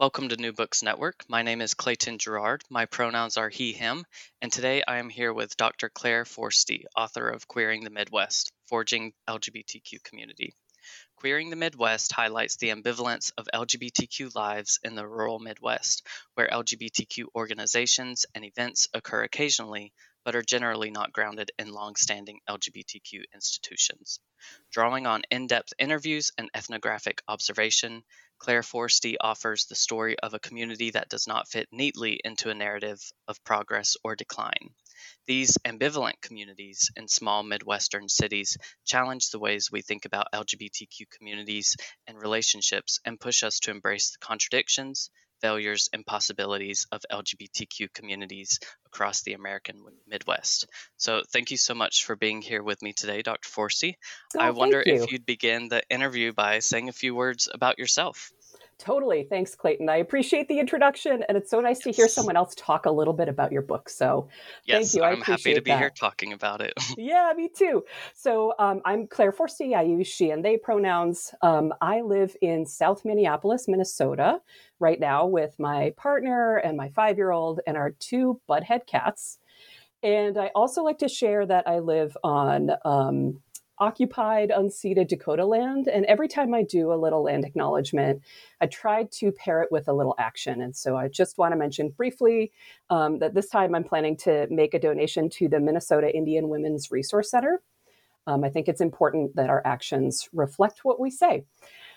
Welcome to New Books Network. My name is Clayton Gerard. My pronouns are he, him, and today I am here with Dr. Clare Forstie, author of Queering the Midwest Forging LGBTQ Community. Queering the Midwest highlights the ambivalence of LGBTQ lives in the rural Midwest, where LGBTQ organizations and events occur occasionally, but are generally not grounded in long-standing LGBTQ institutions. Drawing on in-depth interviews and ethnographic observation, Clare Forstie offers the story of a community that does not fit neatly into a narrative of progress or decline. These ambivalent communities in small Midwestern cities challenge the ways we think about LGBTQ communities and relationships and push us to embrace the contradictions, failures, and possibilities of LGBTQ communities across the American Midwest. So, thank you so much for being here with me today, Dr. Forstie. Oh, I wonder you. if you'd begin the interview by saying a few words about yourself. Totally. Thanks, Clayton. I appreciate the introduction, and it's so nice to hear someone else talk a little bit about your book. So, Yes, thank you. I I'm happy to be here talking about it. Yeah, me too. So, um, I'm Clare Forstie. I use she and they pronouns. Um, I live in South Minneapolis, Minnesota, right now with my partner and my five year old and our two budhead cats. And I also like to share that I live on um, occupied, unceded Dakota land. And every time I do a little land acknowledgement, I try to pair it with a little action. And so I just want to mention briefly um, that this time I'm planning to make a donation to the Minnesota Indian Women's Resource Center. Um, I think it's important that our actions reflect what we say.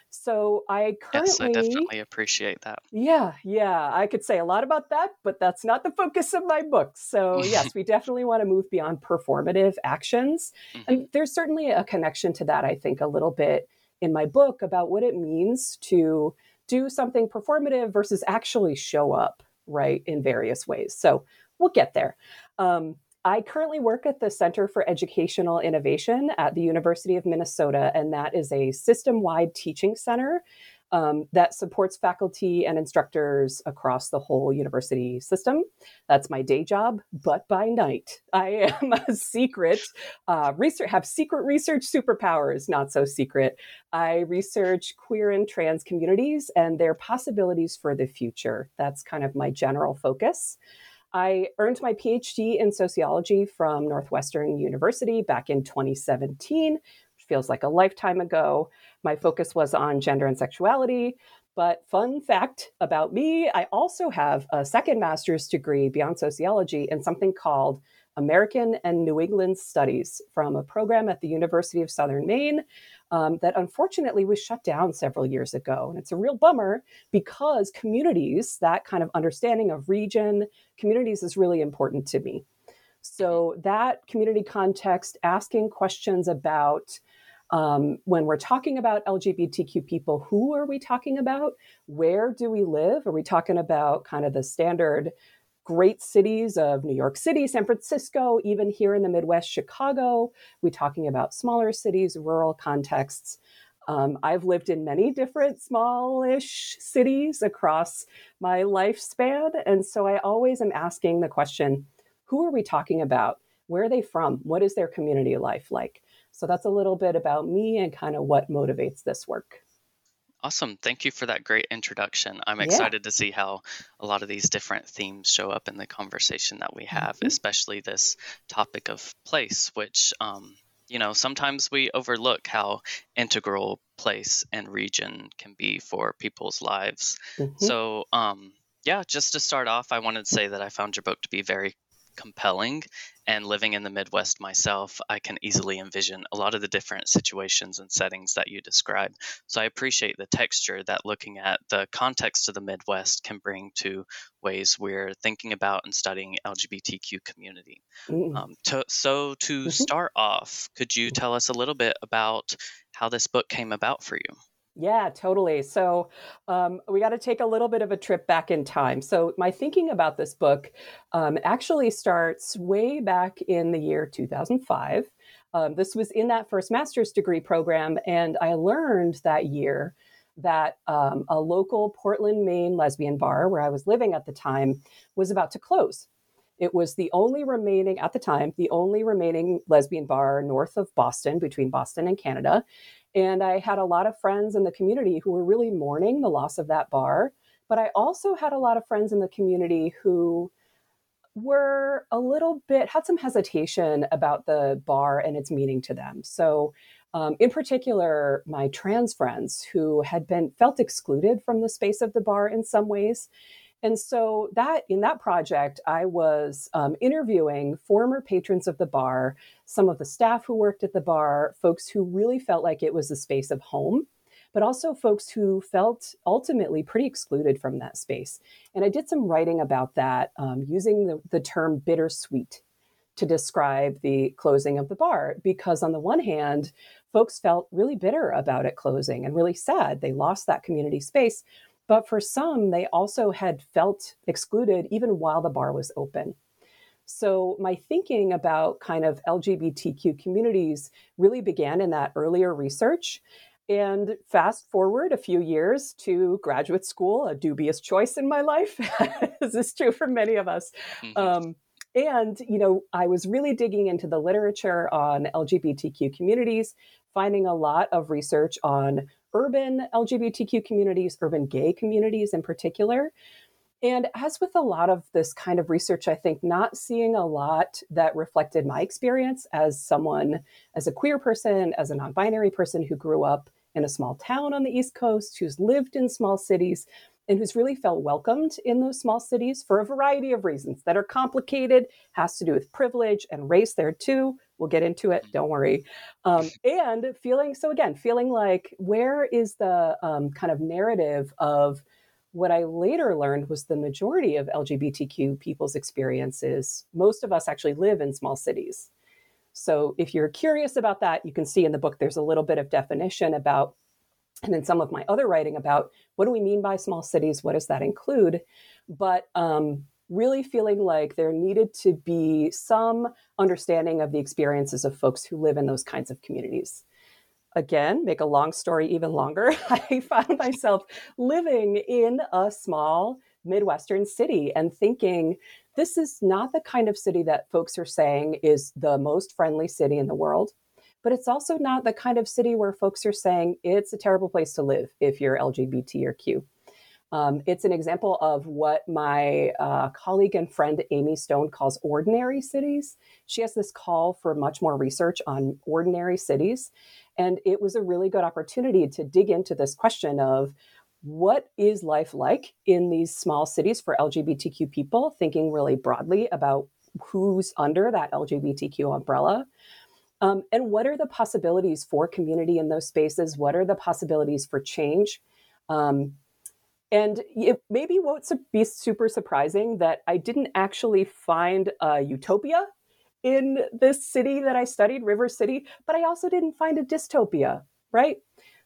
So I currently yes, I definitely appreciate that. Yeah, yeah, I could say a lot about that, but that's not the focus of my book. So, yes, we definitely want to move beyond performative actions. Mhm. And there's certainly a connection to that, I think, a little bit in my book about what it means to do something performative versus actually show up, right, in various ways. So, we'll get there. Um, I currently work at the Center for Educational Innovation at the University of Minnesota, and that is a system wide teaching center um, that supports faculty and instructors across the whole university system. That's my day job, but by night, I am a secret uh, research, have secret research superpowers, not so secret. I research queer and trans communities and their possibilities for the future. That's kind of my general focus. I earned my PhD in sociology from Northwestern University back in 2017, which feels like a lifetime ago. My focus was on gender and sexuality. But fun fact about me, I also have a second master's degree beyond sociology in something called American and New England Studies from a program at the University of Southern Maine um, that unfortunately was shut down several years ago. And it's a real bummer because communities, that kind of understanding of region, communities is really important to me. So, that community context, asking questions about um, when we're talking about LGBTQ people, who are we talking about? Where do we live? Are we talking about kind of the standard great cities of New York City, San Francisco, even here in the Midwest, Chicago? We're talking about smaller cities, rural contexts? Um, I've lived in many different smallish cities across my lifespan. And so I always am asking the question who are we talking about? Where are they from? What is their community life like? So that's a little bit about me and kind of what motivates this work. Awesome. Thank you for that great introduction. I'm excited yeah. to see how a lot of these different themes show up in the conversation that we have, mm-hmm. especially this topic of place, which, um, you know, sometimes we overlook how integral place and region can be for people's lives. Mm-hmm. So, um, yeah, just to start off, I wanted to say that I found your book to be very compelling. And living in the Midwest myself, I can easily envision a lot of the different situations and settings that you describe. So I appreciate the texture that looking at the context of the Midwest can bring to ways we're thinking about and studying LGBTQ community. Mm. Um, to, so to mm-hmm. start off, could you tell us a little bit about how this book came about for you? Yeah, totally. So um, we got to take a little bit of a trip back in time. So my thinking about this book um, actually starts way back in the year 2005. Um, this was in that first master's degree program, and I learned that year that um, a local Portland, Maine lesbian bar where I was living at the time was about to close. It was the only remaining, at the time, the only remaining lesbian bar north of Boston, between Boston and Canada. And I had a lot of friends in the community who were really mourning the loss of that bar. But I also had a lot of friends in the community who were a little bit, had some hesitation about the bar and its meaning to them. So, um, in particular, my trans friends who had been felt excluded from the space of the bar in some ways and so that in that project, I was um, interviewing former patrons of the bar, some of the staff who worked at the bar, folks who really felt like it was a space of home, but also folks who felt ultimately pretty excluded from that space. And I did some writing about that um, using the, the term bittersweet to describe the closing of the bar, because on the one hand, folks felt really bitter about it closing and really sad. They lost that community space. But for some, they also had felt excluded even while the bar was open. So, my thinking about kind of LGBTQ communities really began in that earlier research. And fast forward a few years to graduate school, a dubious choice in my life, as is true for many of us. Mm-hmm. Um, and, you know, I was really digging into the literature on LGBTQ communities, finding a lot of research on urban LGBTQ communities, urban gay communities in particular. And as with a lot of this kind of research, I think not seeing a lot that reflected my experience as someone, as a queer person, as a non binary person who grew up in a small town on the East Coast, who's lived in small cities, and who's really felt welcomed in those small cities for a variety of reasons that are complicated, has to do with privilege and race there too, We'll get into it. Don't worry. Um, and feeling so again, feeling like where is the um, kind of narrative of what I later learned was the majority of LGBTQ people's experiences. Most of us actually live in small cities. So if you're curious about that, you can see in the book there's a little bit of definition about, and in some of my other writing about what do we mean by small cities? What does that include? But um, really feeling like there needed to be some understanding of the experiences of folks who live in those kinds of communities. Again, make a long story even longer, I found myself living in a small Midwestern city and thinking, this is not the kind of city that folks are saying is the most friendly city in the world. But it's also not the kind of city where folks are saying it's a terrible place to live if you're LGBT or Q. Um, it's an example of what my uh, colleague and friend Amy Stone calls ordinary cities. She has this call for much more research on ordinary cities. And it was a really good opportunity to dig into this question of what is life like in these small cities for LGBTQ people, thinking really broadly about who's under that LGBTQ umbrella. Um, and what are the possibilities for community in those spaces? What are the possibilities for change? Um, and it maybe won't be super surprising that I didn't actually find a utopia in this city that I studied, River City, but I also didn't find a dystopia, right?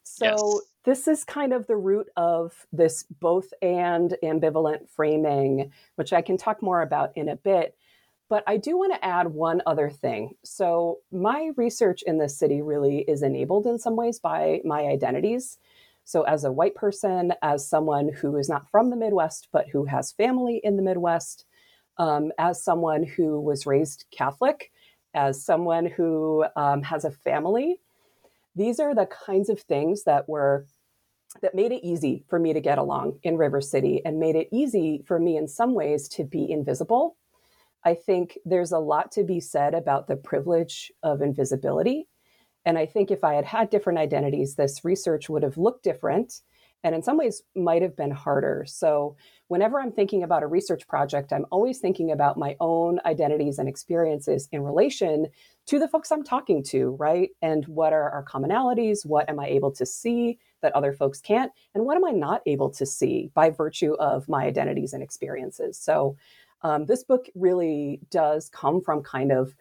So yes. this is kind of the root of this both and ambivalent framing, which I can talk more about in a bit. But I do want to add one other thing. So, my research in this city really is enabled in some ways by my identities. So, as a white person, as someone who is not from the Midwest, but who has family in the Midwest, um, as someone who was raised Catholic, as someone who um, has a family, these are the kinds of things that were that made it easy for me to get along in River City and made it easy for me in some ways to be invisible I think there's a lot to be said about the privilege of invisibility. And I think if I had had different identities, this research would have looked different and in some ways might have been harder. So, whenever I'm thinking about a research project, I'm always thinking about my own identities and experiences in relation to the folks I'm talking to, right? And what are our commonalities? What am I able to see that other folks can't? And what am I not able to see by virtue of my identities and experiences? So, um, this book really does come from kind of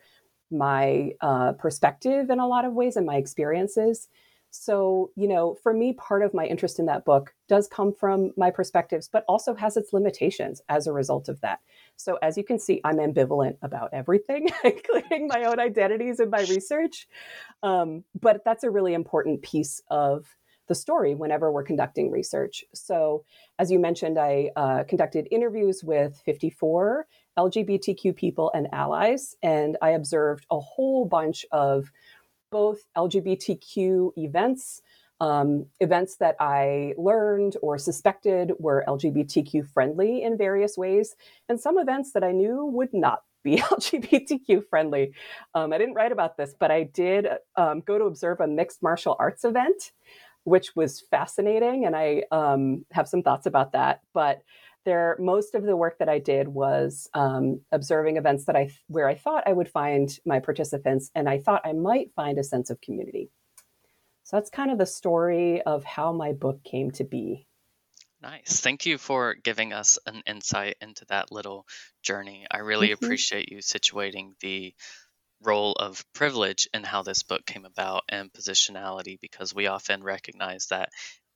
my uh, perspective in a lot of ways and my experiences. So, you know, for me, part of my interest in that book does come from my perspectives, but also has its limitations as a result of that. So, as you can see, I'm ambivalent about everything, including my own identities and my research. Um, but that's a really important piece of the story whenever we're conducting research. So, as you mentioned, I uh, conducted interviews with 54 LGBTQ people and allies, and I observed a whole bunch of both LGBTQ events. Um, events that I learned or suspected were LGBTQ friendly in various ways, and some events that I knew would not be LGBTQ friendly. Um, I didn't write about this, but I did um, go to observe a mixed martial arts event which was fascinating. And I um, have some thoughts about that. But there, most of the work that I did was um, observing events that I where I thought I would find my participants, and I thought I might find a sense of community. So that's kind of the story of how my book came to be. Nice. Thank you for giving us an insight into that little journey. I really mm-hmm. appreciate you situating the role of privilege in how this book came about and positionality because we often recognize that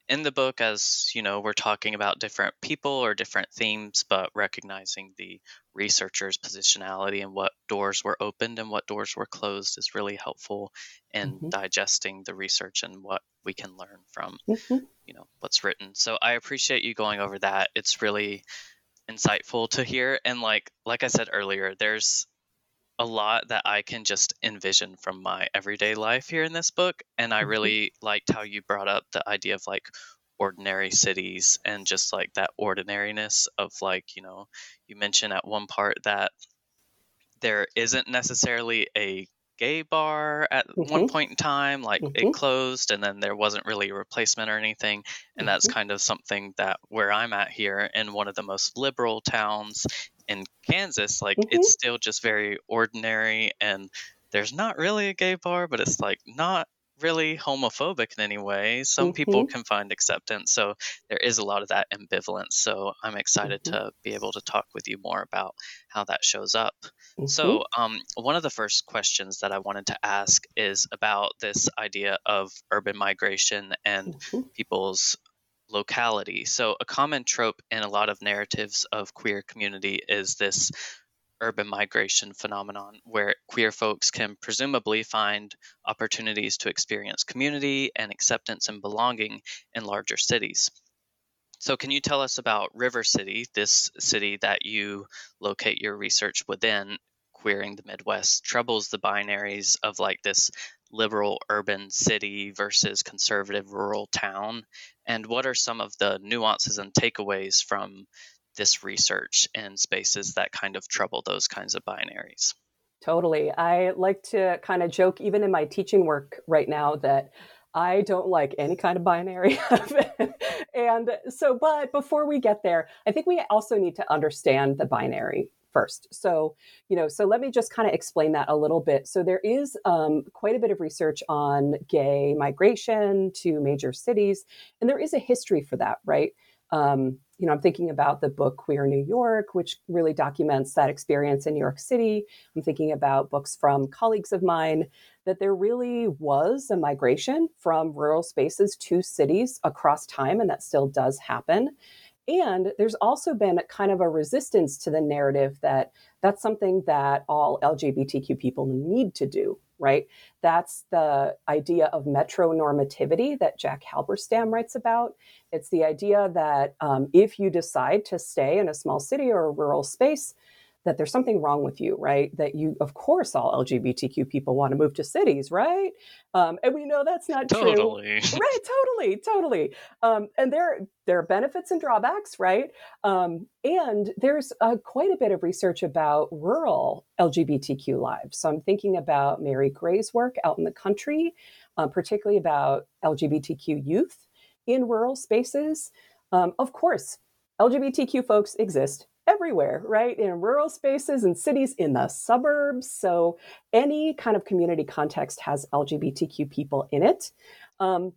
in the book as you know we're talking about different people or different themes but recognizing the researcher's positionality and what doors were opened and what doors were closed is really helpful in mm-hmm. digesting the research and what we can learn from mm-hmm. you know what's written so i appreciate you going over that it's really insightful to hear and like like i said earlier there's a lot that I can just envision from my everyday life here in this book. And I mm-hmm. really liked how you brought up the idea of like ordinary cities and just like that ordinariness of like, you know, you mentioned at one part that there isn't necessarily a gay bar at mm-hmm. one point in time like mm-hmm. it closed and then there wasn't really a replacement or anything and mm-hmm. that's kind of something that where i'm at here in one of the most liberal towns in Kansas, like mm-hmm. it's still just very ordinary and there's not really a gay bar, but it's like not really homophobic in any way. Some mm-hmm. people can find acceptance. So there is a lot of that ambivalence. So I'm excited mm-hmm. to be able to talk with you more about how that shows up. Mm-hmm. So, um, one of the first questions that I wanted to ask is about this idea of urban migration and mm-hmm. people's locality. So, a common trope in a lot of narratives of queer community is this urban migration phenomenon where queer folks can presumably find opportunities to experience community and acceptance and belonging in larger cities. So, can you tell us about River City, this city that you locate your research within? Queering the Midwest troubles the binaries of like this liberal urban city versus conservative rural town? And what are some of the nuances and takeaways from this research in spaces that kind of trouble those kinds of binaries? Totally. I like to kind of joke, even in my teaching work right now, that I don't like any kind of binary. and so, but before we get there, I think we also need to understand the binary first. So, you know, so let me just kind of explain that a little bit. So, there is um, quite a bit of research on gay migration to major cities, and there is a history for that, right? Um, you know, I'm thinking about the book Queer New York, which really documents that experience in New York City. I'm thinking about books from colleagues of mine that there really was a migration from rural spaces to cities across time, and that still does happen. And there's also been kind of a resistance to the narrative that that's something that all LGBTQ people need to do, right? That's the idea of metronormativity that Jack Halberstam writes about. It's the idea that um, if you decide to stay in a small city or a rural space, that there's something wrong with you, right? That you, of course, all LGBTQ people want to move to cities, right? Um, and we know that's not totally. true, right? Totally, totally. Um, and there, there are benefits and drawbacks, right? Um, and there's uh, quite a bit of research about rural LGBTQ lives. So I'm thinking about Mary Gray's work out in the country, uh, particularly about LGBTQ youth in rural spaces. Um, of course, LGBTQ folks exist everywhere, right? In rural spaces and cities, in the suburbs. So any kind of community context has LGBTQ people in it. Um,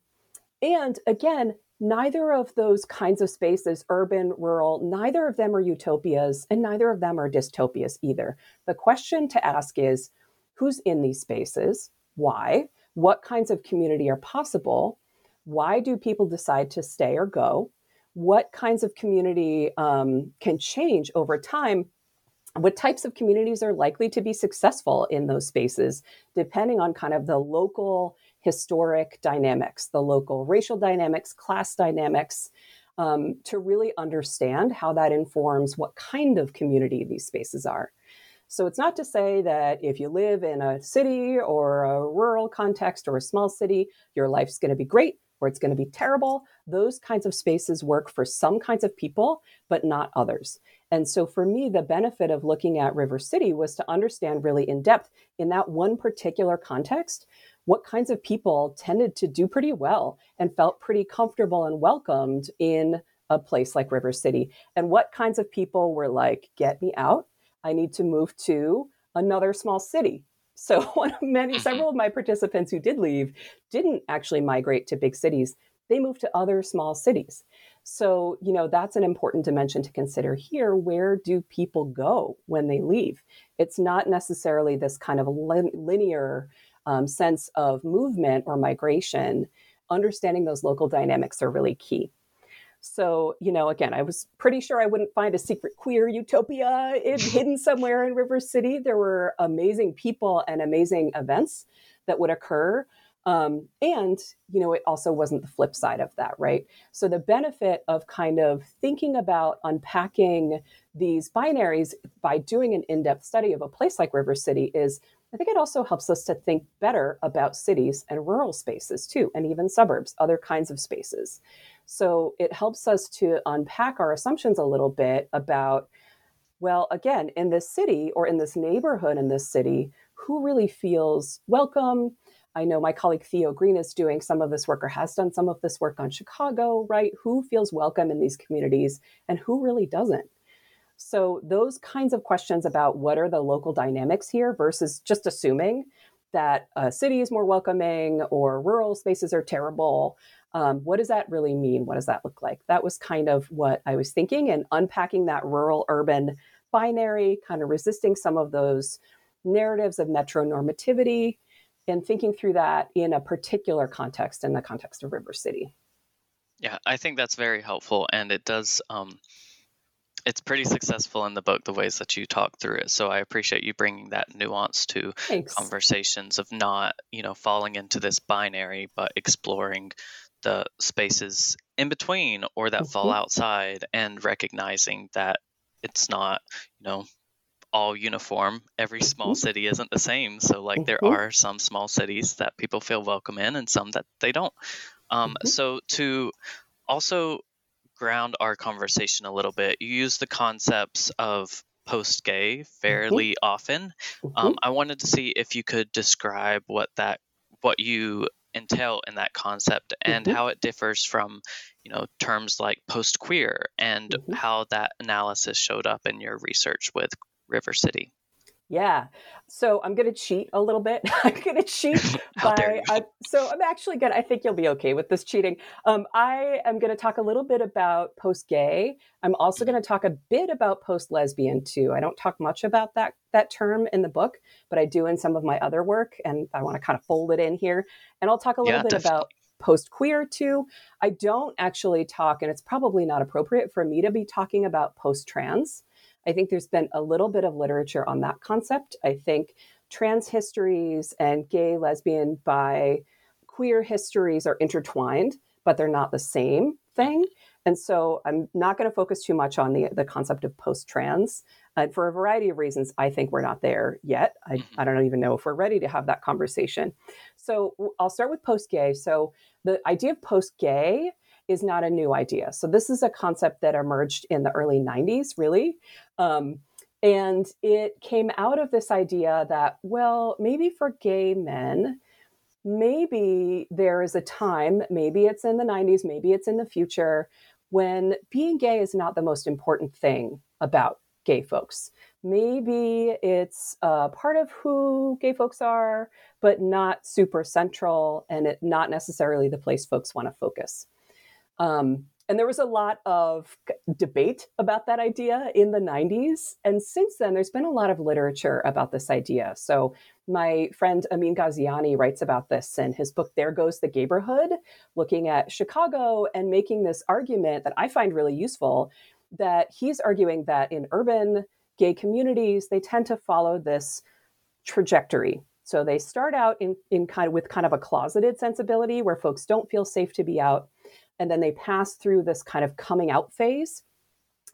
and again, neither of those kinds of spaces, urban, rural, neither of them are utopias and neither of them are dystopias either. The question to ask is who's in these spaces? Why? What kinds of community are possible? Why do people decide to stay or go? What kinds of community um, can change over time what types of communities are likely to be successful in those spaces depending on kind of the local historic dynamics the local racial dynamics class dynamics um, to really understand how that informs what kind of community these spaces are so it's not to say that if you live in a city or a rural context or a small city your life's going to be great or it's going to be terrible. Those kinds of spaces work for some kinds of people, but not others. And so for me, the benefit of looking at River City was to understand really in depth in that one particular context what kinds of people tended to do pretty well and felt pretty comfortable and welcomed in a place like River City, and what kinds of people were like, get me out. I need to move to another small city so one of many, several of my participants who did leave didn't actually migrate to big cities. They move to other small cities. So, you know, that's an important dimension to consider here. Where do people go when they leave? It's not necessarily this kind of linear um, sense of movement or migration. Understanding those local dynamics are really key. So, you know, again, I was pretty sure I wouldn't find a secret queer utopia in, hidden somewhere in River City. There were amazing people and amazing events that would occur. Um, and, you know, it also wasn't the flip side of that, right? So, the benefit of kind of thinking about unpacking these binaries by doing an in depth study of a place like River City is I think it also helps us to think better about cities and rural spaces too, and even suburbs, other kinds of spaces. So it helps us to unpack our assumptions a little bit about, well, again, in this city or in this neighborhood in this city, who really feels welcome? I know my colleague Theo Greene is doing some of this work or has done some of this work on Chicago, right? Who feels welcome in these communities and who really doesn't? So, those kinds of questions about what are the local dynamics here versus just assuming that a city is more welcoming or rural spaces are terrible um, what does that really mean? What does that look like? That was kind of what I was thinking and unpacking that rural urban binary, kind of resisting some of those narratives of metronormativity and thinking through that in a particular context, in the context of River City. Yeah, I think that's very helpful. And it does, um, it's pretty successful in the book, the ways that you talk through it. So I appreciate you bringing that nuance to Thanks. conversations of not, you know, falling into this binary, but exploring the spaces in between or that mm-hmm. fall outside and recognizing that it's not, you know, all uniform. Every small mm-hmm. city isn't the same. So, like, mm-hmm. there are some small cities that people feel welcome in and some that they don't. Um, mm-hmm. So, to also ground our conversation a little bit, you use the concepts of post gay mm-hmm. fairly often. Um, mm-hmm. I wanted to see if you could describe what that what you entail in that concept and mm-hmm. how it differs from you know terms like post queer and mm-hmm. how that analysis showed up in your research with river city yeah. So I'm going to cheat a little bit. I'm going to cheat by. Uh, so I'm actually going to, I think you'll be okay with this cheating. Um, I am going to talk a little bit about post gay. I'm also going to talk a bit about post lesbian too. I don't talk much about that, that term in the book, but I do in some of my other work. And I want to kind of fold it in here. And I'll talk a little yeah, bit definitely. about post queer too. I don't actually talk, and it's probably not appropriate for me to be talking about post trans. I think there's been a little bit of literature on that concept. I think trans histories and gay, lesbian, bi, queer histories are intertwined, but they're not the same thing. And so I'm not going to focus too much on the, the concept of post trans. And for a variety of reasons, I think we're not there yet. I, mm-hmm. I don't even know if we're ready to have that conversation. So I'll start with post gay. So the idea of post gay is not a new idea. So this is a concept that emerged in the early 90s, really. Um, and it came out of this idea that, well, maybe for gay men, maybe there is a time, maybe it's in the 90s, maybe it's in the future, when being gay is not the most important thing about gay folks. Maybe it's uh, part of who gay folks are, but not super central and it, not necessarily the place folks want to focus. Um, and there was a lot of debate about that idea in the 90s. And since then, there's been a lot of literature about this idea. So, my friend Amin Ghaziani writes about this in his book, There Goes the Gayborhood, looking at Chicago and making this argument that I find really useful that he's arguing that in urban gay communities, they tend to follow this trajectory. So they start out in, in kind of with kind of a closeted sensibility where folks don't feel safe to be out and then they pass through this kind of coming out phase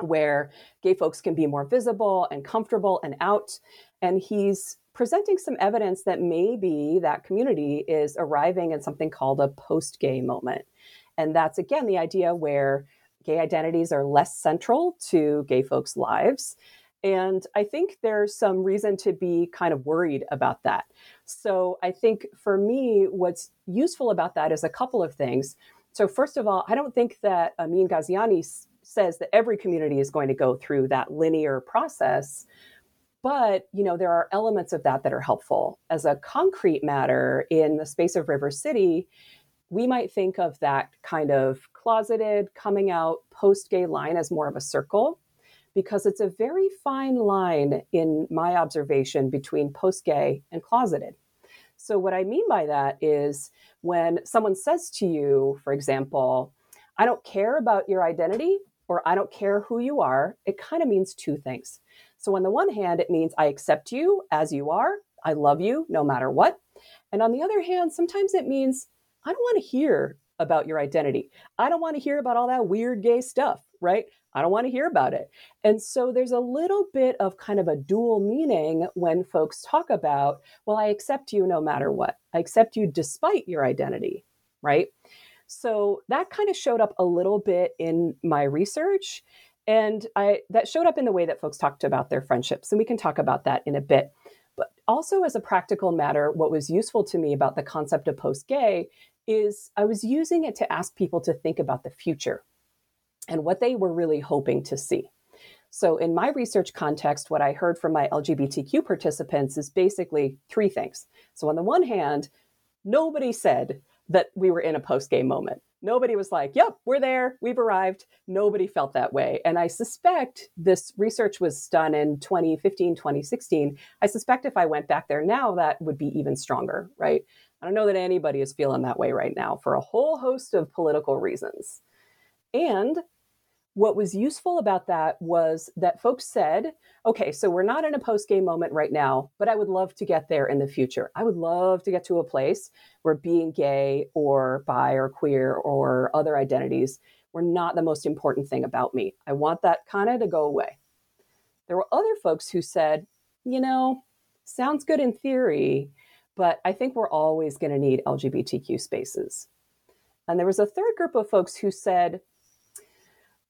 where gay folks can be more visible and comfortable and out. And he's presenting some evidence that maybe that community is arriving at something called a post gay moment. And that's again the idea where gay identities are less central to gay folks' lives. And I think there's some reason to be kind of worried about that. So I think for me, what's useful about that is a couple of things. So, first of all, I don't think that Amin Ghaziani s- says that every community is going to go through that linear process. But, you know, there are elements of that that are helpful. As a concrete matter in the space of River City, we might think of that kind of closeted, coming out, post gay line as more of a circle because it's a very fine line in my observation between post gay and closeted. So, what I mean by that is when someone says to you, for example, I don't care about your identity or I don't care who you are, it kind of means two things. So, on the one hand, it means I accept you as you are, I love you no matter what. And on the other hand, sometimes it means I don't want to hear about your identity. I don't want to hear about all that weird gay stuff, right? I don't want to hear about it. And so there's a little bit of kind of a dual meaning when folks talk about, well, I accept you no matter what. I accept you despite your identity, right? So that kind of showed up a little bit in my research. And I that showed up in the way that folks talked about their friendships. And we can talk about that in a bit. But also as a practical matter, what was useful to me about the concept of post-gay is I was using it to ask people to think about the future and what they were really hoping to see. So, in my research context, what I heard from my LGBTQ participants is basically three things. So, on the one hand, nobody said that we were in a post gay moment. Nobody was like, yep, we're there, we've arrived. Nobody felt that way. And I suspect this research was done in 2015, 2016. I suspect if I went back there now, that would be even stronger, right? I don't know that anybody is feeling that way right now for a whole host of political reasons. And what was useful about that was that folks said, okay, so we're not in a post gay moment right now, but I would love to get there in the future. I would love to get to a place where being gay or bi or queer or other identities were not the most important thing about me. I want that kind of to go away. There were other folks who said, you know, sounds good in theory, but I think we're always going to need LGBTQ spaces. And there was a third group of folks who said,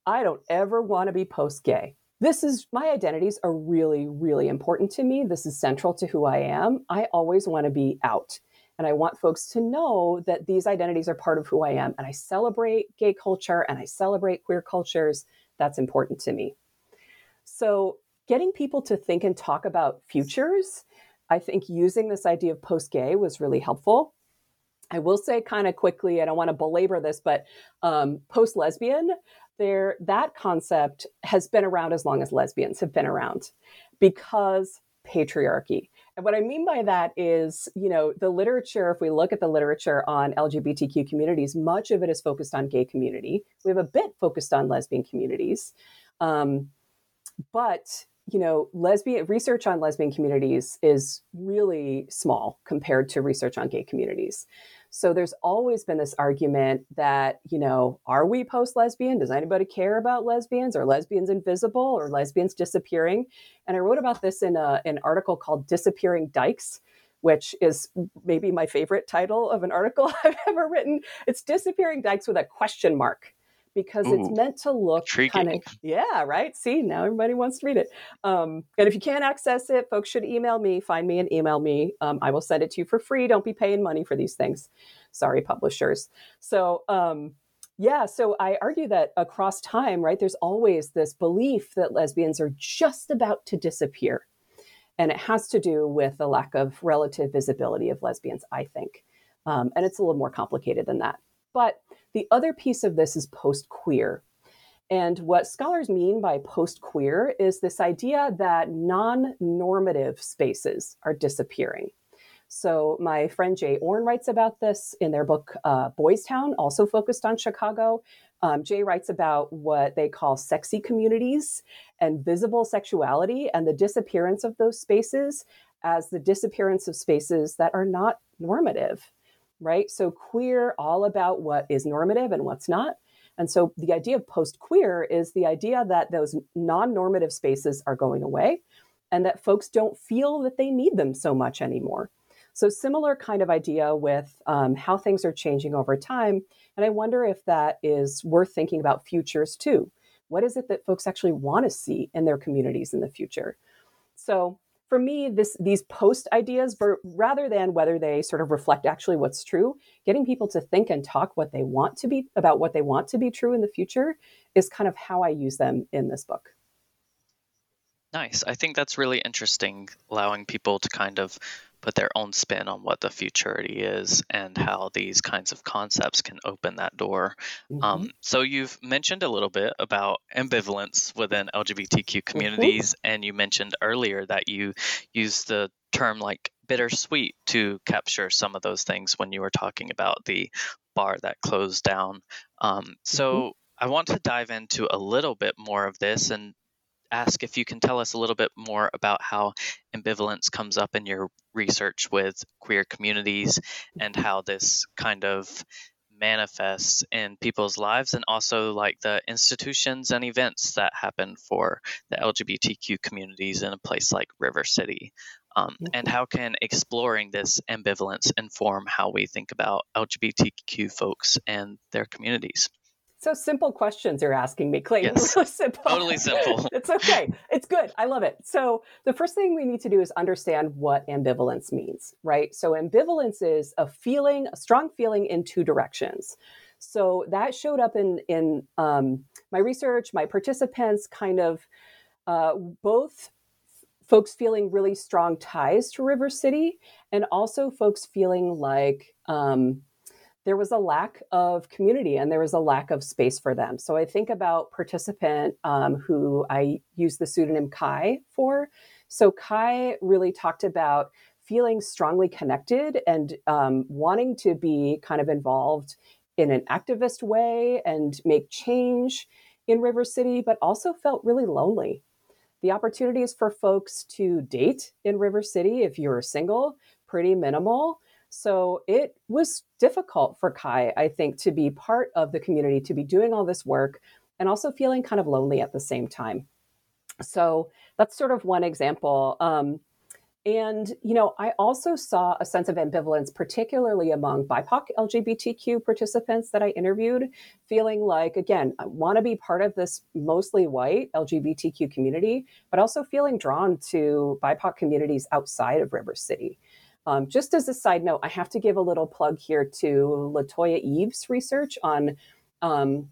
I don't ever want to be post gay. This is my identities are really, really important to me. This is central to who I am. I always want to be out. And I want folks to know that these identities are part of who I am. And I celebrate gay culture and I celebrate queer cultures. That's important to me. So, getting people to think and talk about futures, I think using this idea of post gay was really helpful. I will say kind of quickly, I don't want to belabor this, but um, post lesbian, there that concept has been around as long as lesbians have been around because patriarchy And what I mean by that is, you know, the literature, if we look at the literature on LGBTQ communities, much of it is focused on gay community. We have a bit focused on lesbian communities. Um, but you know, lesbian research on lesbian communities is really small compared to research on gay communities. So there's always been this argument that, you know, are we post lesbian? Does anybody care about lesbians? Are lesbians invisible or lesbians disappearing? And I wrote about this in a, an article called Disappearing Dykes, which is maybe my favorite title of an article I've ever written. It's Disappearing Dykes with a question mark because Ooh, it's meant to look kind of yeah right? See now everybody wants to read it. Um, and if you can't access it folks should email me find me and email me. Um, i will send it to you for free. Don't be paying money for these things. Sorry publishers. So um, yeah so i argue that across time right there's always this belief that lesbians are just about to disappear. And it has to do with the lack of relative visibility of lesbians i think. Um, and it's a little more complicated than that. But the other piece of this is post queer. And what scholars mean by post queer is this idea that non normative spaces are disappearing. So, my friend Jay Orne writes about this in their book uh, Boys Town, also focused on Chicago. Um, Jay writes about what they call sexy communities and visible sexuality and the disappearance of those spaces as the disappearance of spaces that are not normative right? So queer, all about what is normative and what's not. And so the idea of post queer is the idea that those non normative spaces are going away and that folks don't feel that they need them so much anymore. So, similar kind of idea with um, how things are changing over time. And I wonder if that is worth thinking about futures too. What is it that folks actually want to see in their communities in the future? So, for me, this these post ideas, for, rather than whether they sort of reflect actually what's true, getting people to think and talk what they want to be about what they want to be true in the future is kind of how I use them in this book. Nice. I think that's really interesting, allowing people to kind of put their own spin on what the futurity is and how these kinds of concepts can open that door. Mm-hmm. Um, so you've mentioned a little bit about ambivalence within LGBTQ mm-hmm. communities, mm-hmm. and you mentioned earlier that you use the term like bittersweet to capture some of those things when you were talking about the bar that closed down. Um, so mm-hmm. I want to dive into a little bit more of this and ask if you can tell us a little bit more about how ambivalence comes up in your research with queer communities and how this kind of manifests in people's lives and also like the institutions and events that happen for the LGBTQ communities in a place like River City. Um, and how can exploring this ambivalence inform how we think about LGBTQ folks and their communities? So simple questions you're asking me, Clayton. Yes, simple. Totally simple. it's okay. It's good. I love it. So the first thing we need to do is understand what ambivalence means, right? So ambivalence is a feeling, a strong feeling in two directions. So that showed up in in um, my research. My participants kind of uh, both folks feeling really strong ties to River City, and also folks feeling like um, there was a lack of community and there was a lack of space for them. So I think about participant um, who I use the pseudonym Kai for. So Kai really talked about feeling strongly connected and um, wanting to be kind of involved in an activist way and make change in River City, but also felt really lonely. The opportunities for folks to date in River City, if you're single, pretty minimal. So it was difficult for Kai, I think, to be part of the community, to be doing all this work, and also feeling kind of lonely at the same time. So that's sort of one example. Um, and, you know, I also saw a sense of ambivalence, particularly among BIPOC LGBTQ participants that I interviewed, feeling like, again, I want to be part of this mostly white LGBTQ community, but also feeling drawn to BIPOC communities outside of River City. Um, just as a side note, I have to give a little plug here to LaToya Eaves' research on um,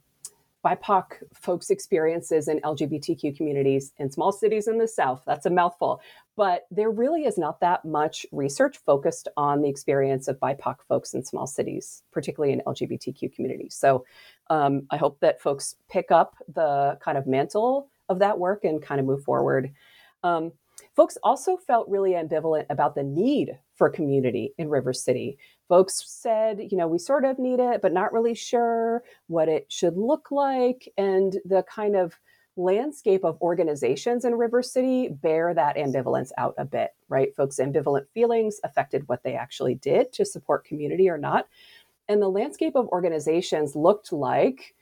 BIPOC folks' experiences in LGBTQ communities in small cities in the South. That's a mouthful. But there really is not that much research focused on the experience of BIPOC folks in small cities, particularly in LGBTQ communities. So um, I hope that folks pick up the kind of mantle of that work and kind of move forward. Um, Folks also felt really ambivalent about the need for community in River City. Folks said, you know, we sort of need it, but not really sure what it should look like. And the kind of landscape of organizations in River City bear that ambivalence out a bit, right? Folks' ambivalent feelings affected what they actually did to support community or not. And the landscape of organizations looked like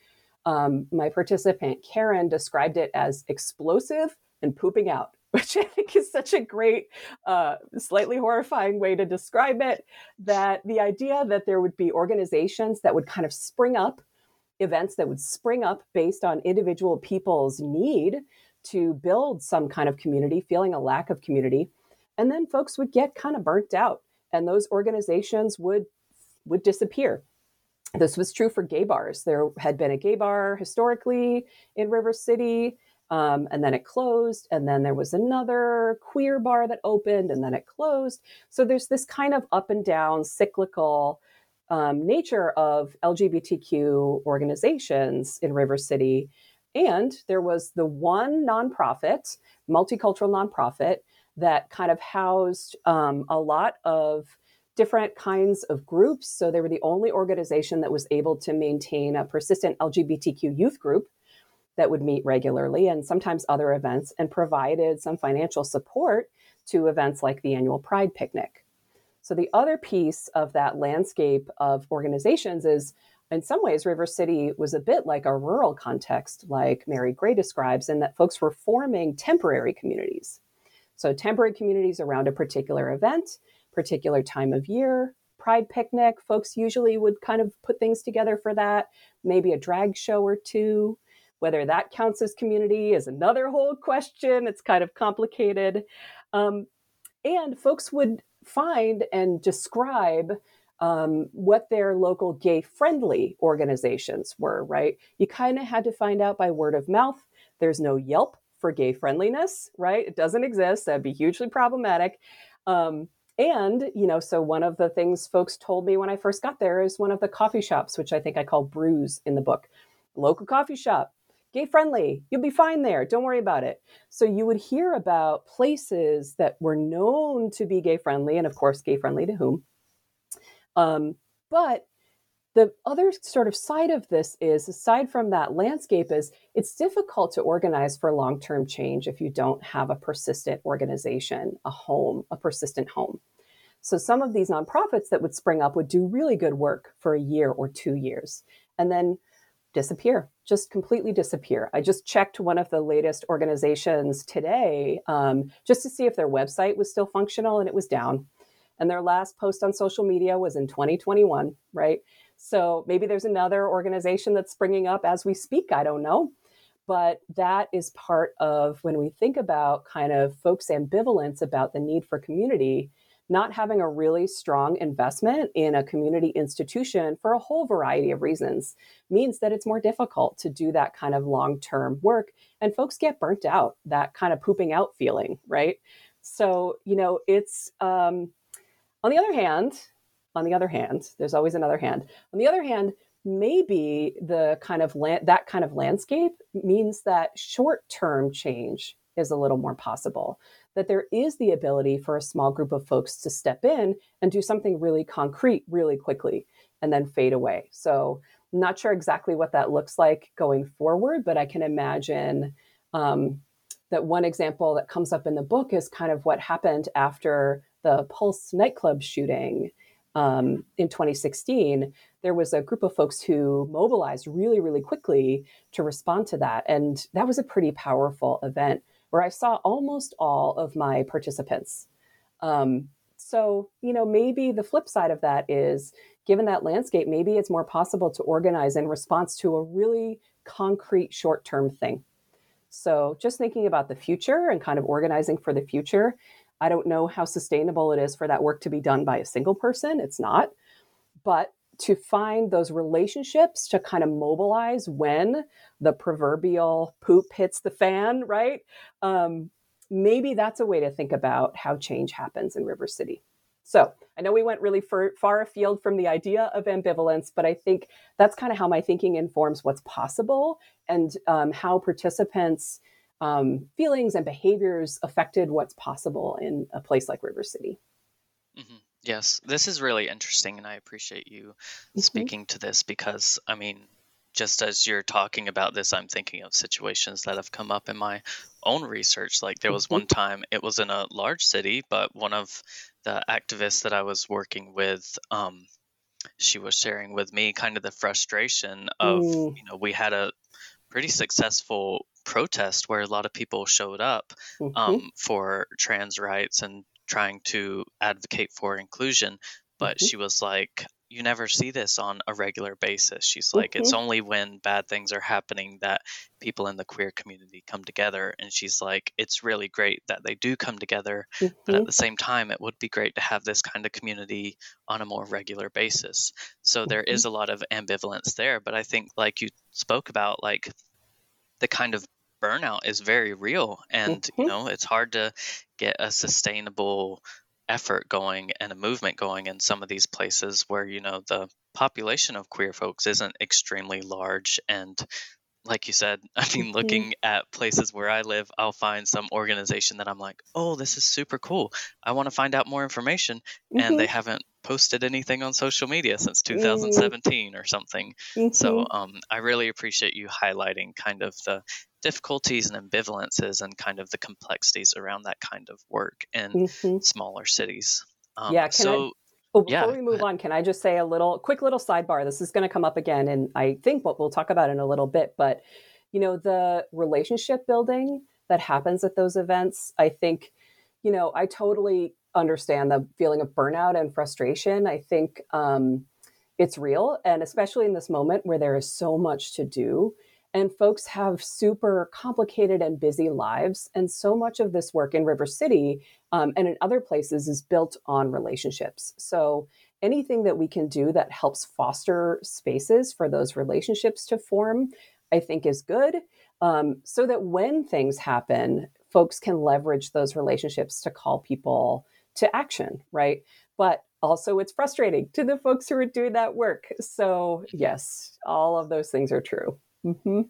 um, my participant, Karen, described it as explosive and pooping out, which I think is such a great, uh, slightly horrifying way to describe it. That the idea that there would be organizations that would kind of spring up events that would spring up based on individual people's need to build some kind of community, feeling a lack of community. And then folks would get kind of burnt out and those organizations would would disappear. This was true for gay bars. There had been a gay bar historically in River City, um, and then it closed. And then there was another queer bar that opened, and then it closed. So there's this kind of up and down cyclical um, nature of LGBTQ organizations in River City. And there was the one nonprofit, multicultural nonprofit, that kind of housed um, a lot of different kinds of groups. So they were the only organization that was able to maintain a persistent LGBTQ youth group that would meet regularly and sometimes other events and provided some financial support to events like the annual Pride picnic. So the other piece of that landscape of organizations is in some ways, River City was a bit like a rural context, like Mary Gray describes, in that folks were forming temporary communities. So, temporary communities around a particular event, particular time of year. Pride picnic, folks usually would kind of put things together for that, maybe a drag show or two. Whether that counts as community is another whole question. It's kind of complicated. Um, and folks would find and describe um, what their local gay friendly organizations were, right? You kind of had to find out by word of mouth. There's no Yelp for gay friendliness, right? It doesn't exist. That'd be hugely problematic. Um, and, you know, so one of the things folks told me when I first got there is one of the coffee shops, which I think I call Brews in the book. Local coffee shop, gay friendly. You'll be fine there. Don't worry about it. So you would hear about places that were known to be gay friendly, and of course, gay friendly to whom. Um, but the other sort of side of this is, aside from that landscape, is it's difficult to organize for long term change if you don't have a persistent organization, a home, a persistent home. So some of these nonprofits that would spring up would do really good work for a year or two years and then disappear, just completely disappear. I just checked one of the latest organizations today um, just to see if their website was still functional and it was down. And their last post on social media was in 2021, right? So maybe there's another organization that's springing up as we speak. I don't know. But that is part of when we think about kind of folks' ambivalence about the need for community, not having a really strong investment in a community institution for a whole variety of reasons means that it's more difficult to do that kind of long term work. And folks get burnt out, that kind of pooping out feeling, right? So, you know, it's, um, on the other hand, on the other hand, there's always another hand. On the other hand, maybe the kind of land, that kind of landscape means that short-term change is a little more possible. That there is the ability for a small group of folks to step in and do something really concrete really quickly and then fade away. So, not sure exactly what that looks like going forward, but I can imagine um, that one example that comes up in the book is kind of what happened after the Pulse nightclub shooting um, in 2016, there was a group of folks who mobilized really, really quickly to respond to that. And that was a pretty powerful event where I saw almost all of my participants. Um, so, you know, maybe the flip side of that is given that landscape, maybe it's more possible to organize in response to a really concrete short term thing. So, just thinking about the future and kind of organizing for the future I don't know how sustainable it is for that work to be done by a single person. It's not. But to find those relationships to kind of mobilize when the proverbial poop hits the fan, right? Um, maybe that's a way to think about how change happens in River City. So I know we went really far, far afield from the idea of ambivalence, but I think that's kind of how my thinking informs what's possible and um, how participants um, feelings and behaviors affected what's possible in a place like River City. Mm-hmm. Yes, this is really interesting, and I appreciate you mm-hmm. speaking to this because, I mean, just as you're talking about this, I'm thinking of situations that have come up in my own research. Like there was mm-hmm. one time, it was in a large city, but one of the activists that I was working with, um, she was sharing with me kind of the frustration of, mm. you know, we had a pretty successful protest where a lot of people showed up mm-hmm. um, for trans rights and trying to advocate for inclusion. But mm-hmm. she was like, you never see this on a regular basis. She's like, mm-hmm. it's only when bad things are happening that people in the queer community come together. And she's like, it's really great that they do come together. Mm-hmm. But at mm-hmm. the same time, it would be great to have this kind of community on a more regular basis. So mm-hmm. there is a lot of ambivalence there. But I think, like you spoke about, like the kind of burnout is very real. And, you mm-hmm. know, it's hard to get a sustainable effort going and a movement going in some of these places where you know the population of queer folks isn't extremely large and like you said i mean mm-hmm. looking at places where i live i'll find some organization that i'm like oh this is super cool i want to find out more information mm-hmm. and they mm-hmm. haven't posted anything on social media since mm-hmm. 2017 or something mm-hmm. so um, i really appreciate you highlighting kind of the difficulties and ambivalences and kind of the complexities around that kind of work in mm-hmm. smaller cities. Um, yeah. so, I, oh, before yeah, we move on, can I just say a little quick little sidebar? This is going to come up again, and I think what we'll talk about in a little bit. But you know, the relationship building that happens at those events, I think, you know, I totally understand the feeling of burnout and frustration. I think um, it's real, and especially in this moment where there is so much to do and folks have super complicated and busy lives. And so much of this work in River City um, and in other places is built on relationships. So anything that we can do that helps foster spaces for those relationships to form, I think is good. Um, so that when things happen, folks can leverage those relationships to call people to action, right? But also, it's frustrating to the folks who are doing that work. So, yes, all of those things are true. Mm-hmm.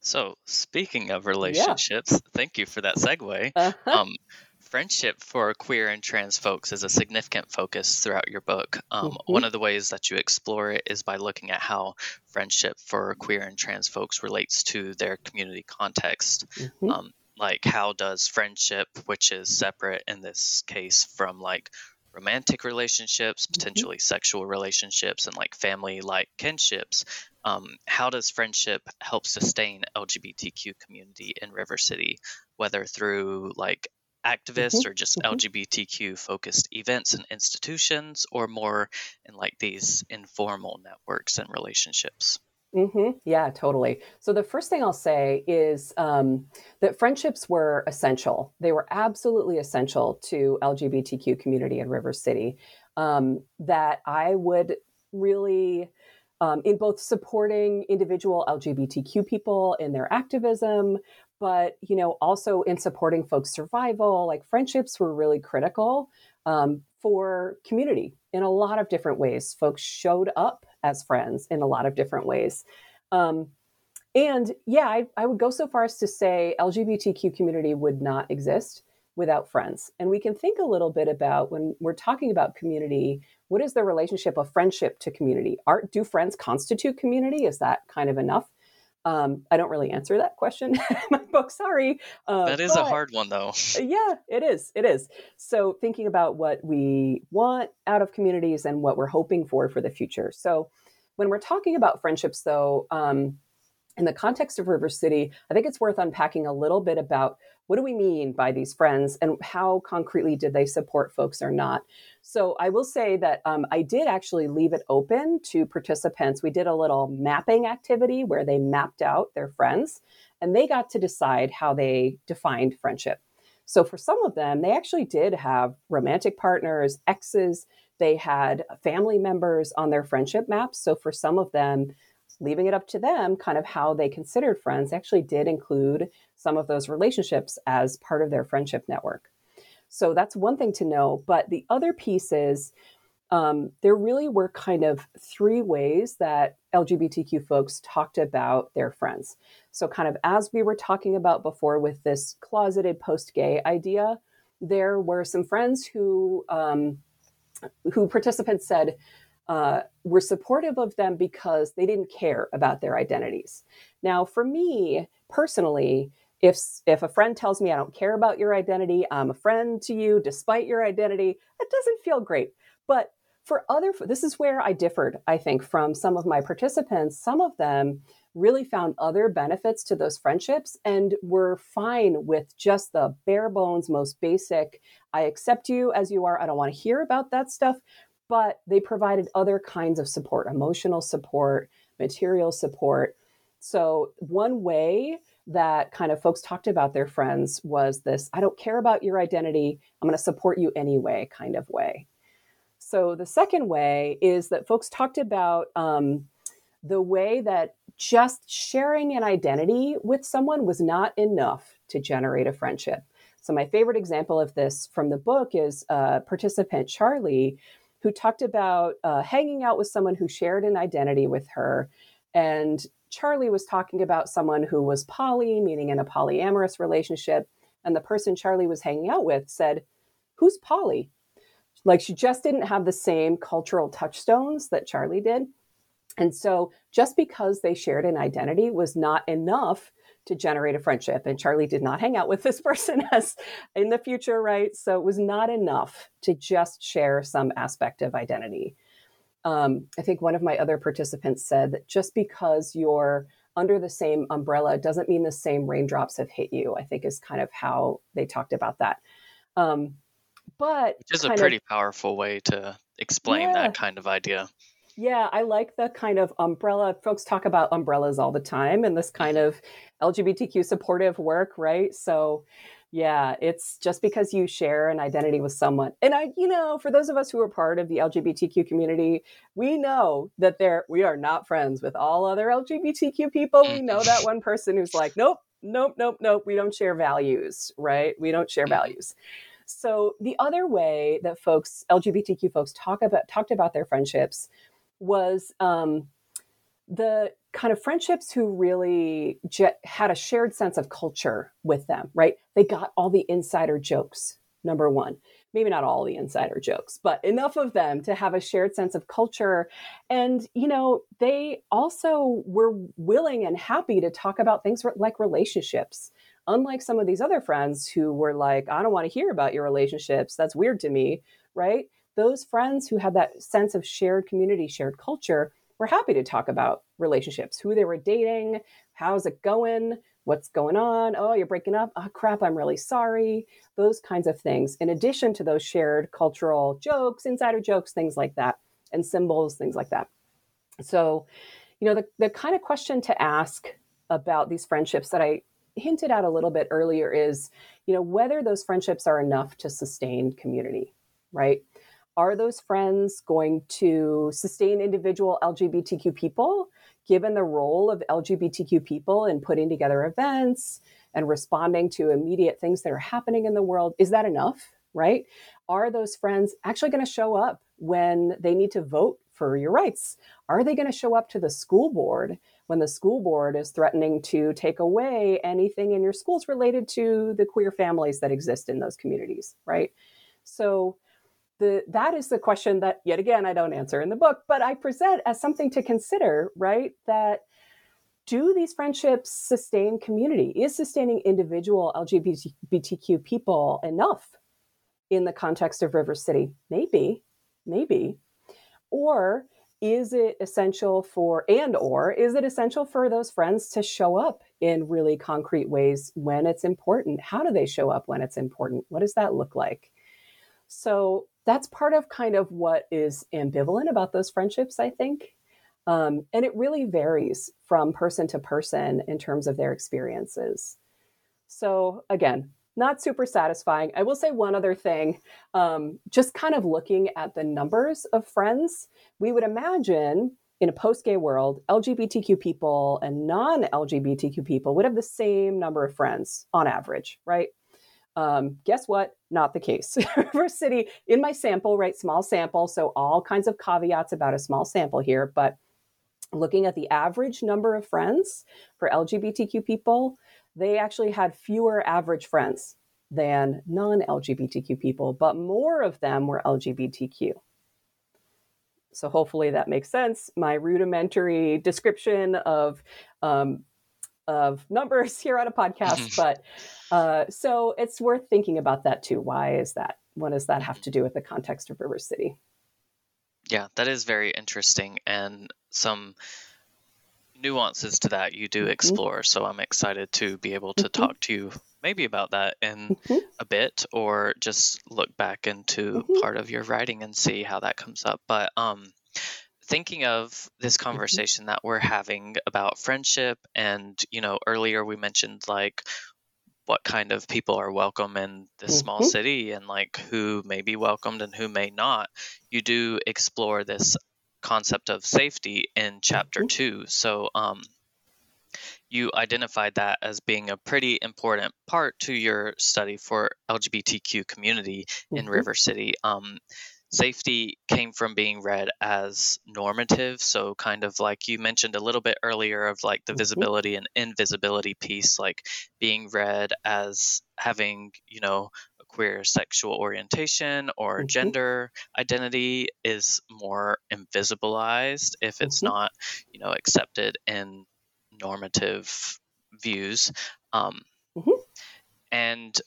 So, speaking of relationships, yeah. thank you for that segue. Uh-huh. Um, friendship for queer and trans folks is a significant focus throughout your book. Um, mm-hmm. One of the ways that you explore it is by looking at how friendship for queer and trans folks relates to their community context. Mm-hmm. Um, like, how does friendship, which is separate in this case from like romantic relationships, mm-hmm. potentially mm-hmm. sexual relationships, and like family like kinships. Um, how does friendship help sustain LGBTQ community in River City, whether through like activists mm-hmm. or just mm-hmm. LGBTQ focused events and institutions, or more in like these informal networks and relationships? Mm-hmm. Yeah, totally. So the first thing I'll say is um, that friendships were essential. They were absolutely essential to LGBTQ community in River City. Um, that I would really, um, in both supporting individual LGBTQ people in their activism, but you know also in supporting folks' survival. Like friendships were really critical um, for community in a lot of different ways. Folks showed up as friends in a lot of different ways. Um, and yeah, I, I would go so far as to say LGBTQ community would not exist without friends. And we can think a little bit about when we're talking about community, what is the relationship of friendship to community? Are, do friends constitute community? Is that kind of enough? Um, I don't really answer that question in my book. Sorry. Uh, that is a hard one, though. yeah, it is. It is. So thinking about what we want out of communities and what we're hoping for for the future. So when we're talking about friendships, though, um, in the context of River City, I think it's worth unpacking a little bit about what do we mean by these friends and how concretely did they support folks or not. So I will say that um, I did actually leave it open to participants. We did a little mapping activity where they mapped out their friends and they got to decide how they defined friendship. So for some of them, they actually did have romantic partners, exes, they had family members on their friendship maps. So for some of them, leaving it up to them, kind of how they considered friends, actually did include some of those relationships as part of their friendship network. So that's one thing to know. But the other piece is um, there really were kind of three ways that LGBTQ folks talked about their friends. So, kind of as we were talking about before with this closeted post gay idea, there were some friends who, um, who participants said uh, were supportive of them because they didn't care about their identities. Now, for me personally, if if a friend tells me I don't care about your identity, I'm a friend to you despite your identity, it doesn't feel great. But for other, this is where I differed, I think, from some of my participants. Some of them really found other benefits to those friendships and were fine with just the bare bones, most basic I accept you as you are. I don't want to hear about that stuff. But they provided other kinds of support, emotional support, material support. So, one way that kind of folks talked about their friends was this I don't care about your identity, I'm going to support you anyway kind of way. So the second way is that folks talked about um, the way that just sharing an identity with someone was not enough to generate a friendship. So my favorite example of this from the book is uh, participant Charlie, who talked about uh, hanging out with someone who shared an identity with her. And Charlie was talking about someone who was poly, meaning in a polyamorous relationship. And the person Charlie was hanging out with said, Who's poly? Like she just didn't have the same cultural touchstones that Charlie did. And so just because they shared an identity was not enough to generate a friendship. And Charlie did not hang out with this person as in the future, right? So it was not enough to just share some aspect of identity. Um, I think one of my other participants said that just because you're under the same umbrella doesn't mean the same raindrops have hit you, I think is kind of how they talked about that. Um, but which is a pretty of, powerful way to explain yeah. that kind of idea. Yeah, I like the kind of umbrella. Folks talk about umbrellas all the time and this kind of LGBTQ supportive work, right? So, yeah, it's just because you share an identity with someone. And I, you know, for those of us who are part of the LGBTQ community, we know that there we are not friends with all other LGBTQ people. We know that one person who's like, nope, nope, nope, nope, we don't share values, right? We don't share mm-hmm. values. So the other way that folks, LGBTQ folks, talk about talked about their friendships was um, the kind of friendships who really j- had a shared sense of culture with them. Right? They got all the insider jokes. Number one, maybe not all the insider jokes, but enough of them to have a shared sense of culture. And, you know, they also were willing and happy to talk about things like relationships unlike some of these other friends who were like, I don't want to hear about your relationships. That's weird to me, right? Those friends who had that sense of shared community, shared culture, were happy to talk about relationships, who they were dating, how's it going, what's going on. Oh, you're breaking up. Oh, crap, I'm really sorry. Those kinds of things, in addition to those shared cultural jokes, insider jokes, things like that, and symbols, things like that. So, you know, the, the kind of question to ask about these friendships that I hinted at a little bit earlier is, you know, whether those friendships are enough to sustain community, right? Are those friends going to sustain individual LGBTQ people, given the role of LGBTQ people in putting together events and responding to immediate things that are happening in the world? Is that enough, right? Are those friends actually going to show up when they need to vote for your rights? Are they going to show up to the school board when the school board is threatening to take away anything in your schools related to the queer families that exist in those communities, right? So the that is the question that yet again I don't answer in the book, but I present as something to consider, right? That do these friendships sustain community? Is sustaining individual LGBTQ people enough in the context of River City? Maybe, maybe. Or is it essential for and or is it essential for those friends to show up in really concrete ways when it's important how do they show up when it's important what does that look like so that's part of kind of what is ambivalent about those friendships i think um, and it really varies from person to person in terms of their experiences so again not super satisfying. I will say one other thing. Um, just kind of looking at the numbers of friends, we would imagine in a post gay world, LGBTQ people and non LGBTQ people would have the same number of friends on average, right? Um, guess what? Not the case. River City, in my sample, right? Small sample. So, all kinds of caveats about a small sample here. But looking at the average number of friends for LGBTQ people, they actually had fewer average friends than non LGBTQ people, but more of them were LGBTQ. So hopefully that makes sense. My rudimentary description of um, of numbers here on a podcast, but uh, so it's worth thinking about that too. Why is that? What does that have to do with the context of River City? Yeah, that is very interesting and some nuances to that you do mm-hmm. explore. So I'm excited to be able to mm-hmm. talk to you maybe about that in mm-hmm. a bit or just look back into mm-hmm. part of your writing and see how that comes up. But um thinking of this mm-hmm. conversation that we're having about friendship and you know earlier we mentioned like what kind of people are welcome in this mm-hmm. small city and like who may be welcomed and who may not you do explore this concept of safety in chapter mm-hmm. 2 so um you identified that as being a pretty important part to your study for LGBTQ community in mm-hmm. River City. Um, safety came from being read as normative so kind of like you mentioned a little bit earlier of like the mm-hmm. visibility and invisibility piece like being read as having you know a queer sexual orientation or mm-hmm. gender identity is more invisibilized if it's mm-hmm. not you know accepted in normative views um, mm-hmm. and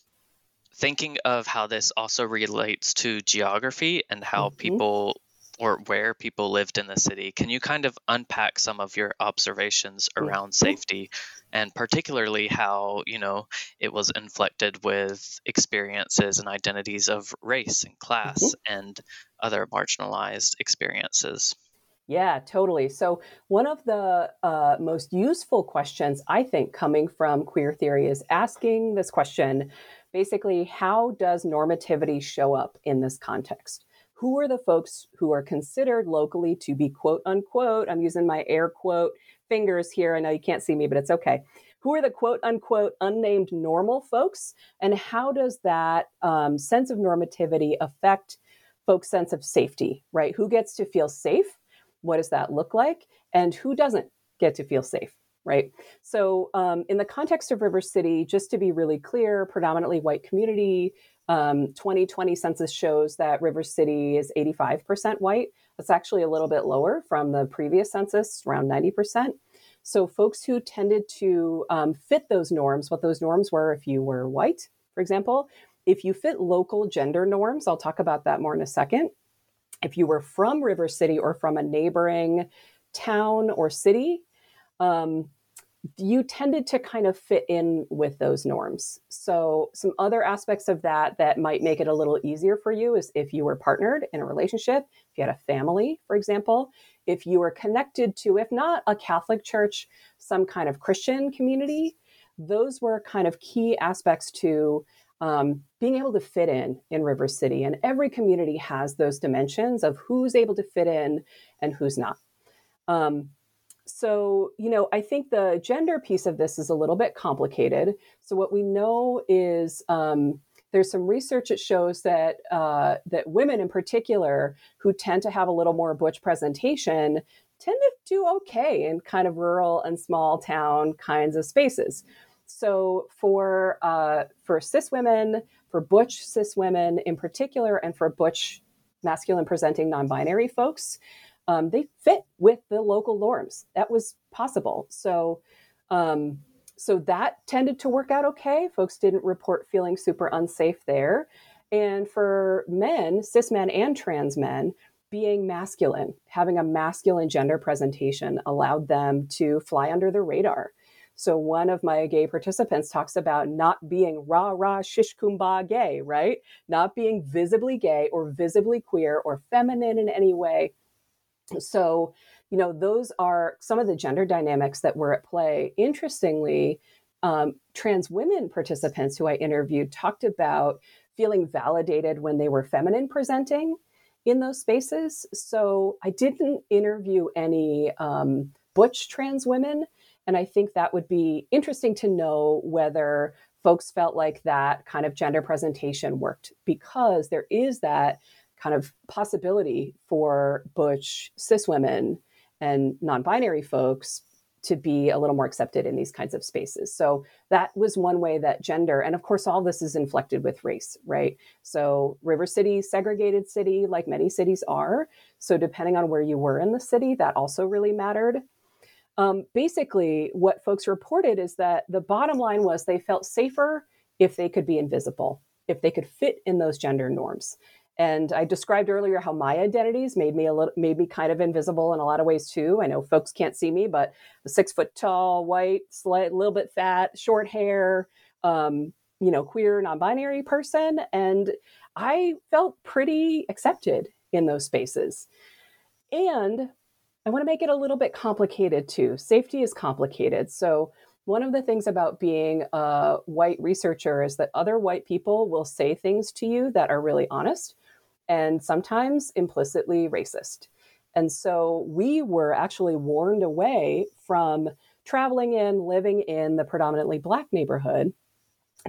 thinking of how this also relates to geography and how mm-hmm. people or where people lived in the city. Can you kind of unpack some of your observations around mm-hmm. safety and particularly how, you know, it was inflected with experiences and identities of race and class mm-hmm. and other marginalized experiences? Yeah, totally. So, one of the uh, most useful questions I think coming from queer theory is asking this question basically, how does normativity show up in this context? Who are the folks who are considered locally to be quote unquote, I'm using my air quote fingers here. I know you can't see me, but it's okay. Who are the quote unquote unnamed normal folks? And how does that um, sense of normativity affect folks' sense of safety, right? Who gets to feel safe? What does that look like? And who doesn't get to feel safe? Right? So, um, in the context of River City, just to be really clear, predominantly white community, um, 2020 census shows that River City is 85% white. That's actually a little bit lower from the previous census, around 90%. So, folks who tended to um, fit those norms, what those norms were if you were white, for example, if you fit local gender norms, I'll talk about that more in a second. If you were from River City or from a neighboring town or city, um, you tended to kind of fit in with those norms. So, some other aspects of that that might make it a little easier for you is if you were partnered in a relationship, if you had a family, for example, if you were connected to, if not a Catholic church, some kind of Christian community, those were kind of key aspects to um, being able to fit in in River City. And every community has those dimensions of who's able to fit in and who's not. Um, so, you know, I think the gender piece of this is a little bit complicated. So, what we know is um, there's some research that shows that uh, that women, in particular, who tend to have a little more butch presentation, tend to do okay in kind of rural and small town kinds of spaces. So, for uh, for cis women, for butch cis women in particular, and for butch masculine presenting non-binary folks um, they fit with the local norms. That was possible. So, um, so that tended to work out okay. Folks didn't report feeling super unsafe there. And for men, cis men and trans men, being masculine, having a masculine gender presentation allowed them to fly under the radar. So one of my gay participants talks about not being rah rah shish kumbah gay, right? Not being visibly gay or visibly queer or feminine in any way, so, you know, those are some of the gender dynamics that were at play. Interestingly, um, trans women participants who I interviewed talked about feeling validated when they were feminine presenting in those spaces. So I didn't interview any um, butch trans women And I think that would be interesting to know whether folks felt like that kind of gender presentation worked because there is that kind of possibility for butch cis women and non-binary folks to be a little more accepted in these kinds of spaces. So that was one way that gender, and of course, all this is inflected with race, right? So River City, segregated city, like many cities are. So depending on where you were in the city, that also really mattered. Um, basically, what folks reported is that the bottom line was they felt safer if they could be invisible, if they could fit in those gender norms. And I described earlier how my identities made me a little, made me kind of invisible in a lot of ways too. I know folks can't see me, but six foot tall, white, slight, little bit fat, short hair, um, you know, queer, non-binary person, and I felt pretty accepted in those spaces. And I want to make it a little bit complicated too. Safety is complicated, so one of the things about being a white researcher is that other white people will say things to you that are really honest and sometimes implicitly racist. And so we were actually warned away from traveling in, living in the predominantly Black neighborhood,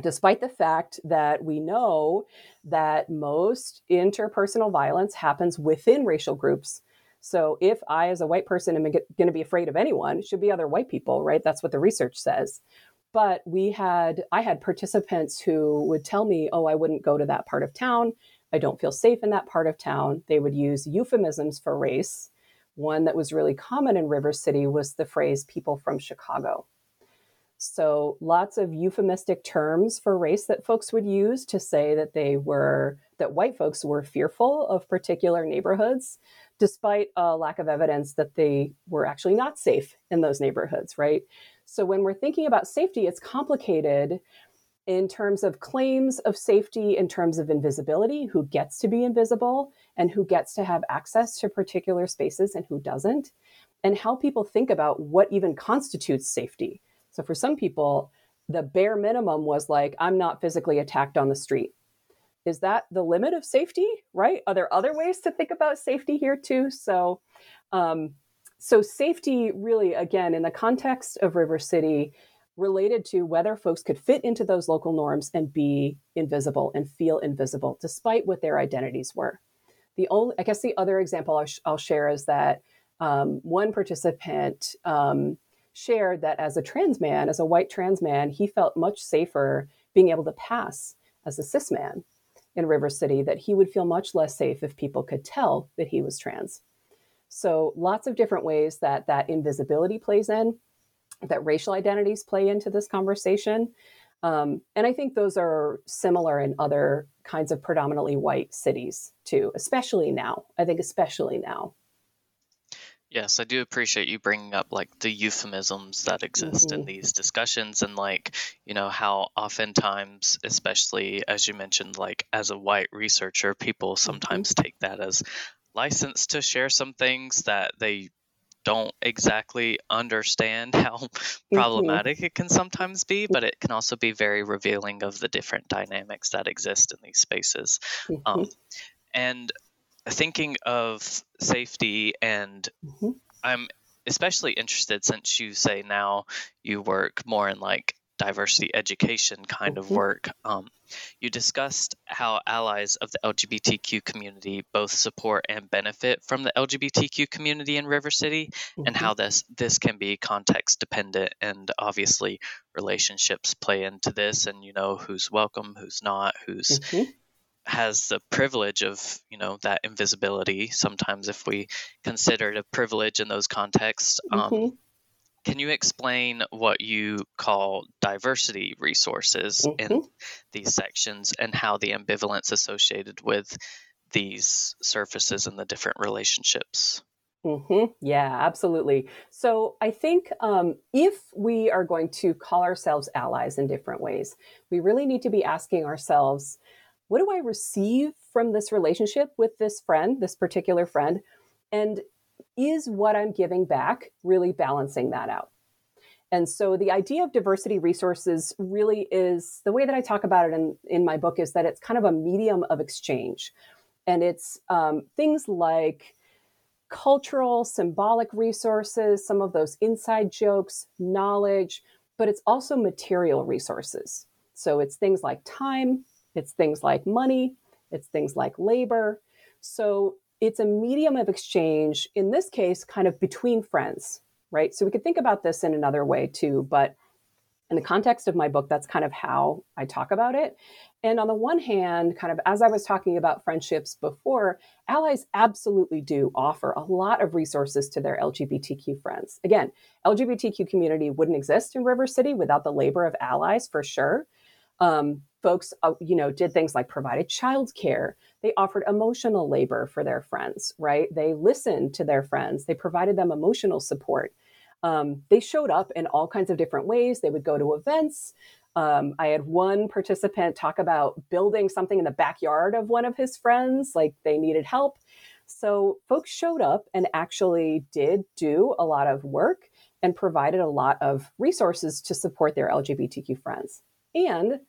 despite the fact that we know that most interpersonal violence happens within racial groups. So if I, as a white person, am going to be afraid of anyone, it should be other white people, right? That's what the research says. But we had, I had participants who would tell me, oh, I wouldn't go to that part of town I don't feel safe in that part of town. They would use euphemisms for race. One that was really common in River City was the phrase people from Chicago. So, lots of euphemistic terms for race that folks would use to say that they were, that white folks were fearful of particular neighborhoods, despite a lack of evidence that they were actually not safe in those neighborhoods, right? So, when we're thinking about safety, it's complicated in terms of claims of safety, in terms of invisibility, who gets to be invisible and who gets to have access to particular spaces and who doesn't, and how people think about what even constitutes safety. So for some people, the bare minimum was like, I'm not physically attacked on the street. Is that the limit of safety, right? Are there other ways to think about safety here too? So, um, so safety really, again, in the context of River City, related to whether folks could fit into those local norms and be invisible and feel invisible despite what their identities were. The only, I guess, the other example I'll, sh- I'll share is that um, one participant um, shared that as a trans man, as a white trans man, he felt much safer being able to pass as a cis man in River City, that he would feel much less safe if people could tell that he was trans. So, lots of different ways that that invisibility plays in that racial identities play into this conversation. Um, and I think those are similar in other kinds of predominantly white cities too, especially now. I think, especially now. Yes, I do appreciate you bringing up like the euphemisms that exist mm-hmm. in these discussions and like, you know, how oftentimes, especially as you mentioned, like as a white researcher, people mm-hmm. sometimes mm-hmm. take that as license to share some things that they don't exactly understand how mm-hmm. problematic it can sometimes be, but it can also be very revealing of the different dynamics that exist in these spaces. Mm-hmm. Um, and thinking of safety, and mm-hmm. I'm especially interested since you say now you work more in like diversity education kind of mm-hmm. work. Um, you discussed how allies of the LGBTQ community both support and benefit from the LGBTQ community in River City, mm-hmm. and how this this can be context dependent, and obviously relationships play into this, and you know who's welcome, who's not, who's mm-hmm has the privilege of you know that invisibility sometimes if we consider it a privilege in those contexts um, mm-hmm. Can you explain what you call diversity resources mm-hmm. in these sections and how the ambivalence associated with these surfaces and the different relationships? Mm-hmm. Yeah, absolutely. So I think um, if we are going to call ourselves allies in different ways, we really need to be asking ourselves, what do I receive from this relationship with this friend, this particular friend? And is what I'm giving back really balancing that out? And so the idea of diversity resources really is the way that I talk about it in, in my book is that it's kind of a medium of exchange. And it's um, things like cultural, symbolic resources, some of those inside jokes, knowledge, but it's also material resources. So it's things like time, it's things like money, it's things like labor. So it's a medium of exchange, in this case, kind of between friends, right? So we could think about this in another way too, but in the context of my book, that's kind of how I talk about it. And on the one hand, kind of as I was talking about friendships before, allies absolutely do offer a lot of resources to their LGBTQ friends. Again, LGBTQ community wouldn't exist in River City without the labor of allies for sure. Um, folks, uh, you know, did things like provided childcare. They offered emotional labor for their friends, right? They listened to their friends. They provided them emotional support. Um, they showed up in all kinds of different ways. They would go to events. Um, I had one participant talk about building something in the backyard of one of his friends, like they needed help. So folks showed up and actually did do a lot of work and provided a lot of resources to support their LGBTQ friends. And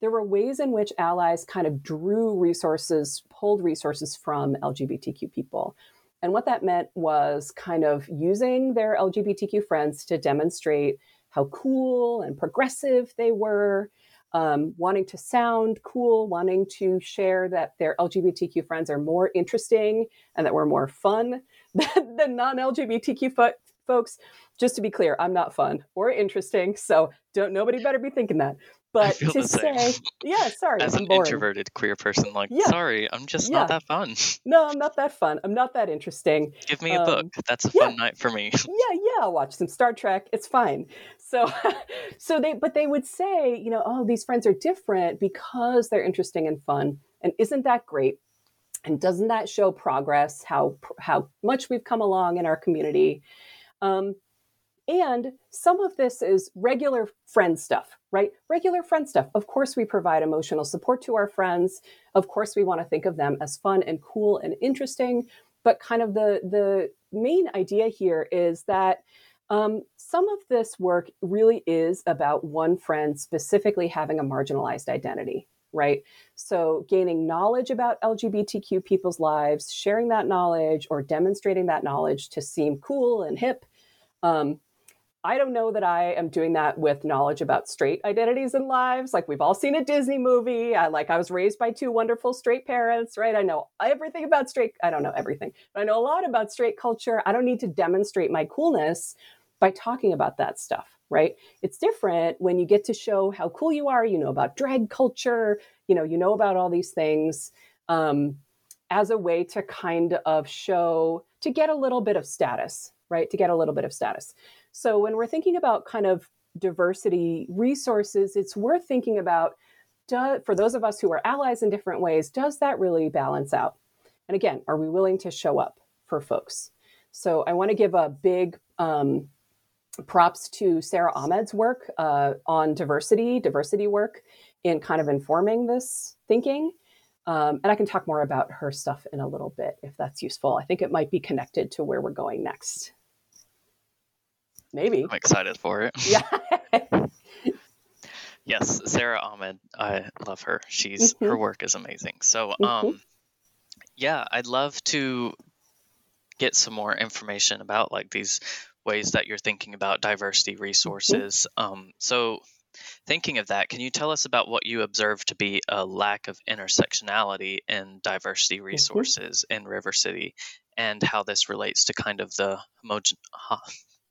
there were ways in which allies kind of drew resources, pulled resources from LGBTQ people. And what that meant was kind of using their LGBTQ friends to demonstrate how cool and progressive they were, um, wanting to sound cool, wanting to share that their LGBTQ friends are more interesting and that we're more fun than, than non LGBTQ fo- folks. Just to be clear, I'm not fun or interesting, so don't nobody better be thinking that. But to say, yeah, sorry, as I'm an boring. introverted queer person, like, Yeah. sorry, I'm just Yeah. not that fun. No, I'm not that fun. I'm not that interesting. Give me a Um, book. That's a yeah. fun night for me. yeah, yeah, I'll watch some Star Trek. It's fine. So, so they, but they would say, you know, oh, these friends are different because they're interesting and fun. And isn't that great? And doesn't that show progress? How how much we've come along in our community? Um, and some of this is regular friend stuff, right? Regular friend stuff. Of course, we provide emotional support to our friends. Of course, we want to think of them as fun and cool and interesting. But kind of the the main idea here is that um, some of this work really is about one friend specifically having a marginalized identity, right? So, gaining knowledge about LGBTQ people's lives, sharing that knowledge, or demonstrating that knowledge to seem cool and hip. Um, I don't know that I am doing that with knowledge about straight identities and lives. Like we've all seen a Disney movie. I like I was raised by two wonderful straight parents, right? I know everything about straight. I don't know everything, but I know a lot about straight culture. I don't need to demonstrate my coolness by talking about that stuff, right? It's different when you get to show how cool you are. You know about drag culture. You know, you know about all these things um, as a way to kind of show to get a little bit of status, right? To get a little bit of status. So when we're thinking about kind of diversity resources, it's worth thinking about do, for those of us who are allies in different ways, does that really balance out? And again, are we willing to show up for folks? So I want to give a big um, props to Sara Ahmed's work uh, on diversity, diversity work in kind of informing this thinking. Um, and I can talk more about her stuff in a little bit if that's useful. I think it might be connected to where we're going next. Maybe. I'm excited for it. Yeah. Yes, Sara Ahmed. I love her. She's Mhm. her work is amazing. So, Mhm. um, yeah, I'd love to get some more information about like these ways that you're thinking about diversity resources. Um, so, thinking of that, can you tell us about what you observe to be a lack of intersectionality in diversity resources in River City, and how this relates to kind of the homogen?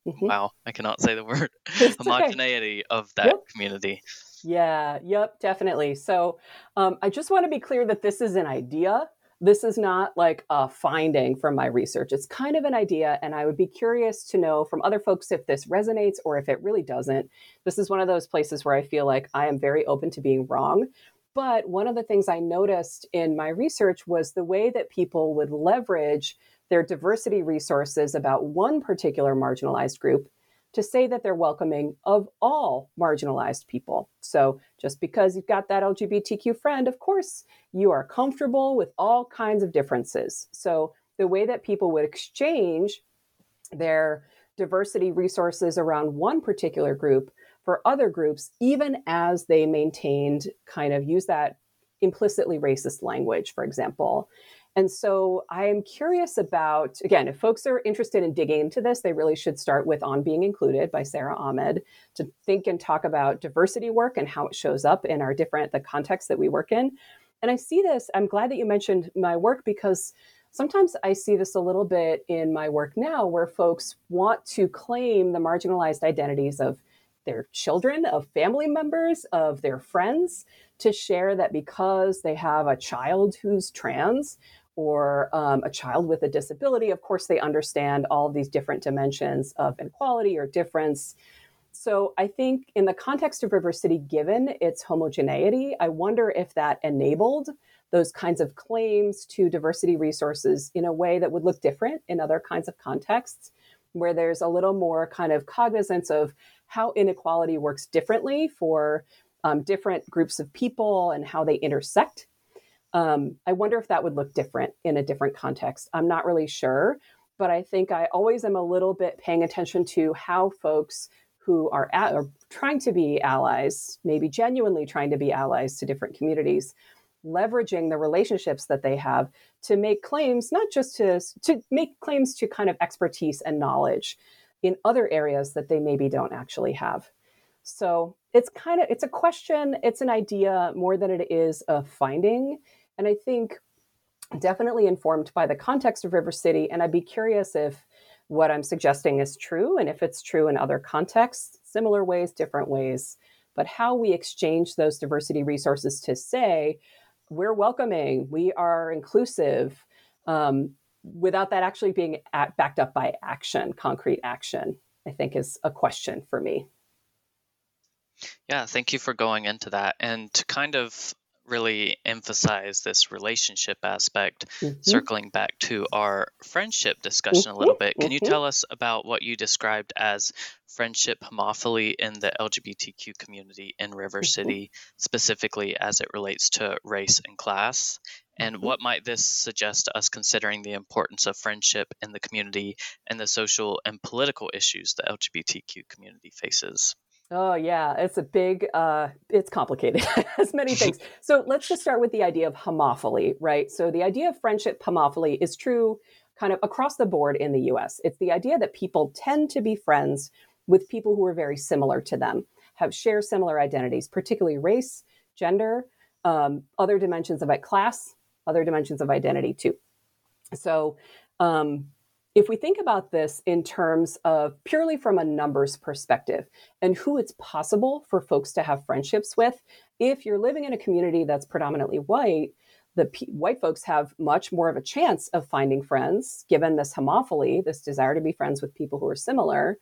Huh, Mhm. Wow, I cannot say the word It's okay. homogeneity of that Yep. community. Yeah, yep, definitely. So um, I just want to be clear that this is an idea. This is not like a finding from my research. It's kind of an idea, and I would be curious to know from other folks if this resonates or if it really doesn't. This is one of those places where I feel like I am very open to being wrong. But one of the things I noticed in my research was the way that people would leverage their diversity resources about one particular marginalized group to say that they're welcoming of all marginalized people. So just because you've got that LGBTQ friend, of course, you are comfortable with all kinds of differences. So the way that people would exchange their diversity resources around one particular group for other groups, even as they maintained kind of use that implicitly racist language, for example. And so I am curious about, again, if folks are interested in digging into this, they really should start with On Being Included by Sara Ahmed to think and talk about diversity work and how it shows up in our different, the context that we work in. And I see this, I'm glad that you mentioned my work because sometimes I see this a little bit in my work now where folks want to claim the marginalized identities of their children, of family members, of their friends to share that because they have a child who's trans or um, a child with a disability, of course, they understand all of these different dimensions of inequality or difference. So I think in the context of River City, given its homogeneity, I wonder if that enabled those kinds of claims to diversity resources in a way that would look different in other kinds of contexts, where there's a little more kind of cognizance of how inequality works differently for um, different groups of people and how they intersect um, I wonder if that would look different in a different context. I'm not really sure, but I think I always am a little bit paying attention to how folks who are, at, are trying to be allies, maybe genuinely trying to be allies to different communities, leveraging the relationships that they have to make claims, not just to, to make claims to kind of expertise and knowledge in other areas that they maybe don't actually have. So it's kind of it's a question, it's an idea more than it is a finding. And I think definitely informed by the context of River City. And I'd be curious if what I'm suggesting is true and if it's true in other contexts, similar ways, different ways, but how we exchange those diversity resources to say, we're welcoming, we are inclusive, um, without that actually being at, backed up by action, concrete action, I think is a question for me. Yeah, thank you for going into that. And to kind of really emphasize this relationship aspect, mm-hmm. circling back to our friendship discussion mm-hmm. a little bit. Can mm-hmm. you tell us about what you described as friendship homophily in the LGBTQ community in River mm-hmm. City, specifically as it relates to race and class? And mm-hmm. what might this suggest to us considering the importance of friendship in the community and the social and political issues the LGBTQ community faces? Oh yeah, it's a big. Uh, it's complicated. as many things. So let's just start with the idea of homophily, right? So the idea of friendship homophily is true, kind of across the board in the U.S. It's the idea that people tend to be friends with people who are very similar to them, have share similar identities, particularly race, gender, um, other dimensions of it, class, other dimensions of identity too. So um, if we think about this in terms of purely from a numbers perspective and who it's possible for folks to have friendships with, if you're living in a community that's predominantly white, the p- white folks have much more of a chance of finding friends, given this homophily, this desire to be friends with people who are similar,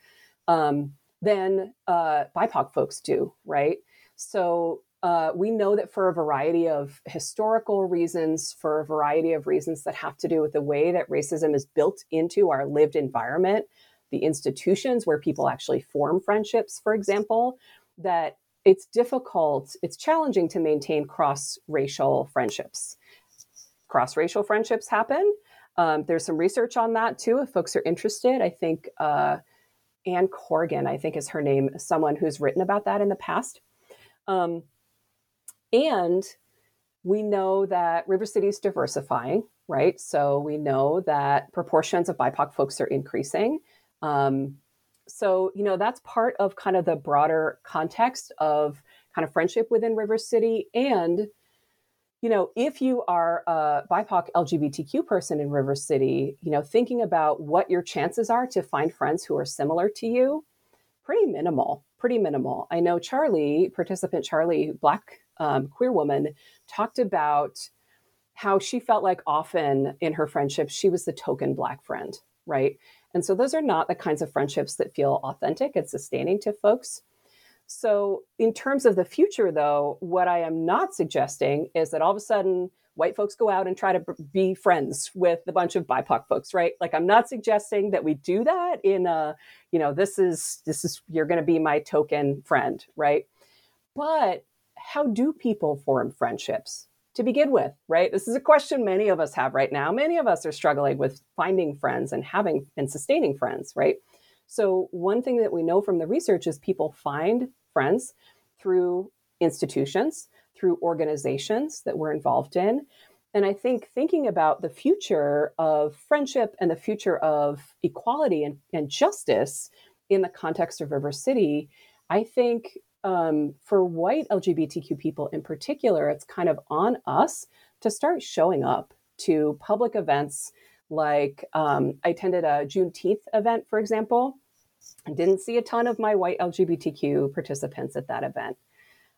um, than uh, BIPOC folks do, right? So uh, we know that for a variety of historical reasons, for a variety of reasons that have to do with the way that racism is built into our lived environment, the institutions where people actually form friendships, for example, that it's difficult, it's challenging to maintain cross racial friendships. Cross racial friendships happen. Um, there's some research on that too, if folks are interested. I think uh, Anne Corgan, I think is her name, someone who's written about that in the past. Um, and we know that River City is diversifying, right? So we know that proportions of BIPOC folks are increasing. Um, so, you know, that's part of kind of the broader context of kind of friendship within River City. And, you know, if you are a BIPOC LGBTQ person in River City, you know, thinking about what your chances are to find friends who are similar to you, pretty minimal, pretty minimal. I know Charlie, participant Charlie, Black um, queer woman, talked about how she felt like often in her friendships, she was the token Black friend, right? And so those are not the kinds of friendships that feel authentic and sustaining to folks. So, in terms of the future, though, what I am not suggesting is that all of a sudden white folks go out and try to be friends with a bunch of BIPOC folks, right? Like, I'm not suggesting that we do that in a, you know, this is, this is, you're going to be my token friend, right? But how do people form friendships to begin with, right? This is a question many of us have right now. Many of us are struggling with finding friends and having and sustaining friends, right? So, one thing that we know from the research is people find friends through institutions, through organizations that we're involved in. And I think thinking about the future of friendship and the future of equality and, and justice in the context of River City, I think um, for white LGBTQ people in particular, it's kind of on us to start showing up to public events like um, I attended a Juneteenth event, for example. I didn't see a ton of my white LGBTQ participants at that event.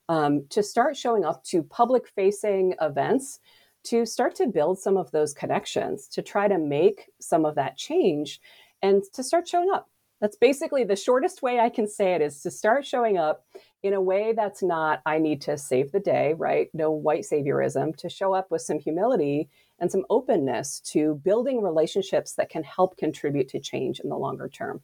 Um, to start showing up to public facing events to start to build some of those connections, to try to make some of that change and to start showing up. That's basically the shortest way I can say it is to start showing up in a way that's not, I need to save the day, right? No white saviorism, to show up with some humility and some openness to building relationships that can help contribute to change in the longer term.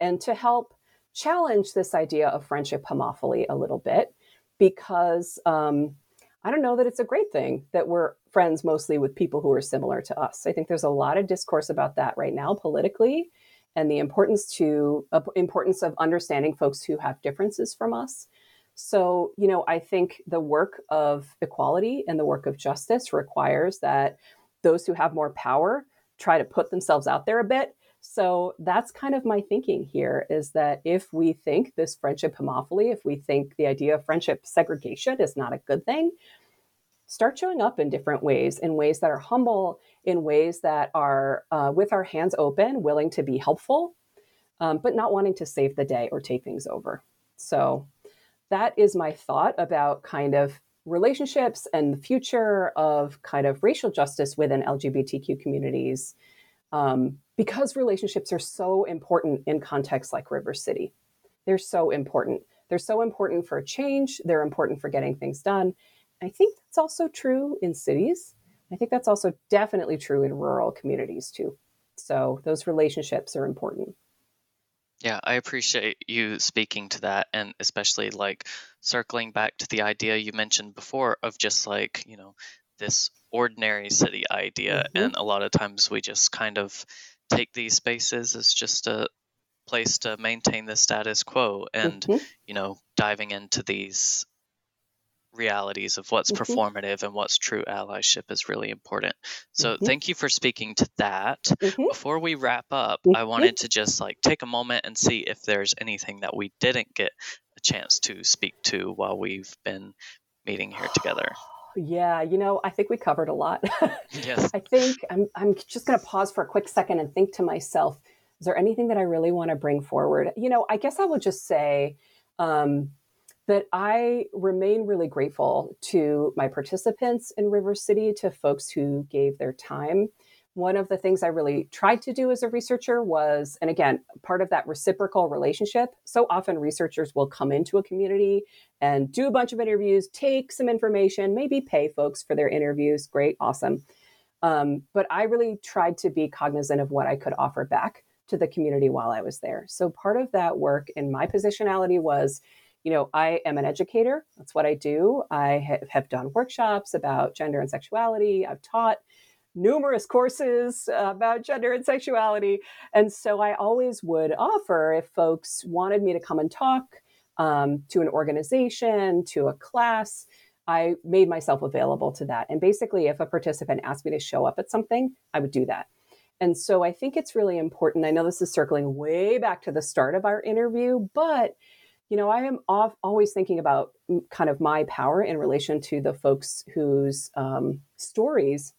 And to help challenge this idea of friendship homophily a little bit, because um, I don't know that it's a great thing that we're friends mostly with people who are similar to us. I think there's a lot of discourse about that right now politically and the importance to uh, importance of understanding folks who have differences from us. So, you know, I think the work of equality and the work of justice requires that those who have more power try to put themselves out there a bit. So that's kind of my thinking here is that if we think this friendship homophily, if we think the idea of friendship segregation is not a good thing, start showing up in different ways, in ways that are humble, in ways that are uh, with our hands open, willing to be helpful, um, but not wanting to save the day or take things over. So that is my thought about kind of relationships and the future of kind of racial justice within LGBTQ communities. Um, because relationships are so important in contexts like River City. They're so important. They're so important for change. They're important for getting things done. I think that's also true in cities. I think that's also definitely true in rural communities too. So those relationships are important. Yeah, I appreciate you speaking to that and especially like circling back to the idea you mentioned before of just like, you know, this ordinary city idea. Mm-hmm. And a lot of times we just kind of take these spaces as just a place to maintain the status quo and, mm-hmm. you know, diving into these realities of what's mm-hmm. performative and what's true allyship is really important. So mm-hmm. thank you for speaking to that. Mm-hmm. Before we wrap up, I mm-hmm. wanted to just like take a moment and see if there's anything that we didn't get a chance to speak to while we've been meeting here together. Yeah, you know, I think we covered a lot. yes. I think I'm I'm just going to pause for a quick second and think to myself, is there anything that I really want to bring forward? You know, I guess I will just say um, that I remain really grateful to my participants in River City, to folks who gave their time. One of the things I really tried to do as a researcher was, and again, part of that reciprocal relationship. So often researchers will come into a community and do a bunch of interviews, take some information, maybe pay folks for their interviews. Great, awesome. Um, but I really tried to be cognizant of what I could offer back to the community while I was there. So part of that work in my positionality was you know, I am an educator. That's what I do. I have done workshops about gender and sexuality. I've taught numerous courses about gender and sexuality. And so I always would offer if folks wanted me to come and talk um, to an organization, to a class, I made myself available to that. And basically, if a participant asked me to show up at something, I would do that. And so I think it's really important. I know this is circling way back to the start of our interview, but you know, I am off, always thinking about kind of my power in relation to the folks whose um, stories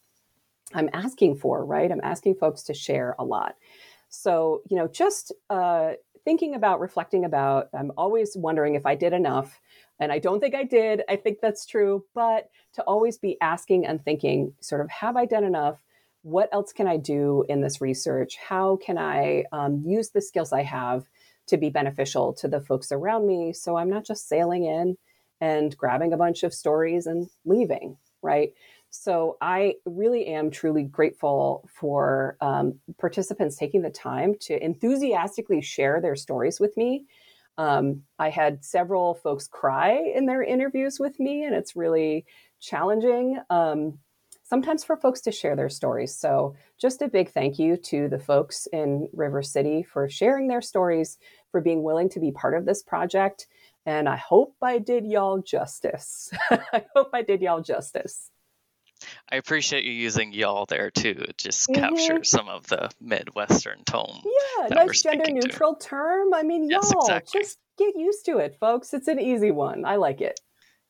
I'm asking for, right? I'm asking folks to share a lot. So, you know, just uh, thinking about, reflecting about, I'm always wondering if I did enough. And I don't think I did. I think that's true. But to always be asking and thinking, sort of, have I done enough? What else can I do in this research? How can I um, use the skills I have to be beneficial to the folks around me. So I'm not just sailing in and grabbing a bunch of stories and leaving, right? So I really am truly grateful for um, participants taking the time to enthusiastically share their stories with me. Um, I had several folks cry in their interviews with me, and it's really challenging. Um, sometimes for folks to share their stories. So, just a big thank you to the folks in River City for sharing their stories, for being willing to be part of this project. And I hope I did y'all justice. I hope I did y'all justice. I appreciate you using y'all there too. It just mm-hmm. captures some of the Midwestern tone. Yeah, nice gender neutral to. term. I mean, yes, y'all, exactly. just get used to it, folks. It's an easy one. I like it.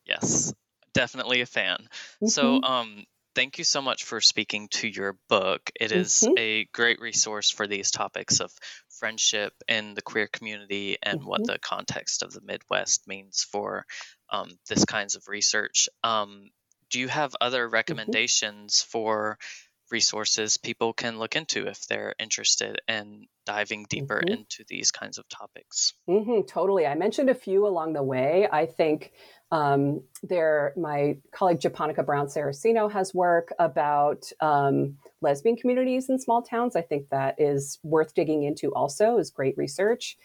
Yes, definitely a fan. Mm-hmm. So, um, thank you so much for speaking to your book. It is mm-hmm. a great resource for these topics of friendship in the queer community and mm-hmm. what the context of the Midwest means for um, this kinds of research. Um, do you have other mm-hmm. recommendations for resources people can look into if they're interested in diving deeper mm-hmm. into these kinds of topics. Mm-hmm, totally. I mentioned a few along the way. I think um, there, my colleague Japonica Brown Saracino has work about um, lesbian communities in small towns. I think that is worth digging into. Also, is great research.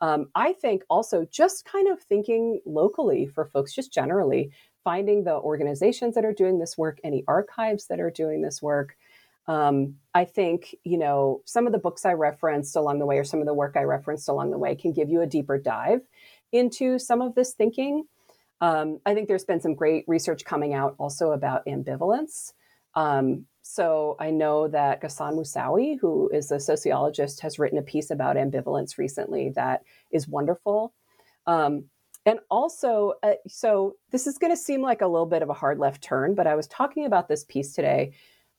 Um, I think also just kind of thinking locally for folks, just generally finding the organizations that are doing this work, any archives that are doing this work. Um, I think, you know, some of the books I referenced along the way or some of the work I referenced along the way can give you a deeper dive into some of this thinking. Um, I think there's been some great research coming out also about ambivalence. Um, so I know that Ghassan Moussawi, who is a sociologist, has written a piece about ambivalence recently that is wonderful. Um, and also, uh, so this is going to seem like a little bit of a hard left turn, but I was talking about this piece today.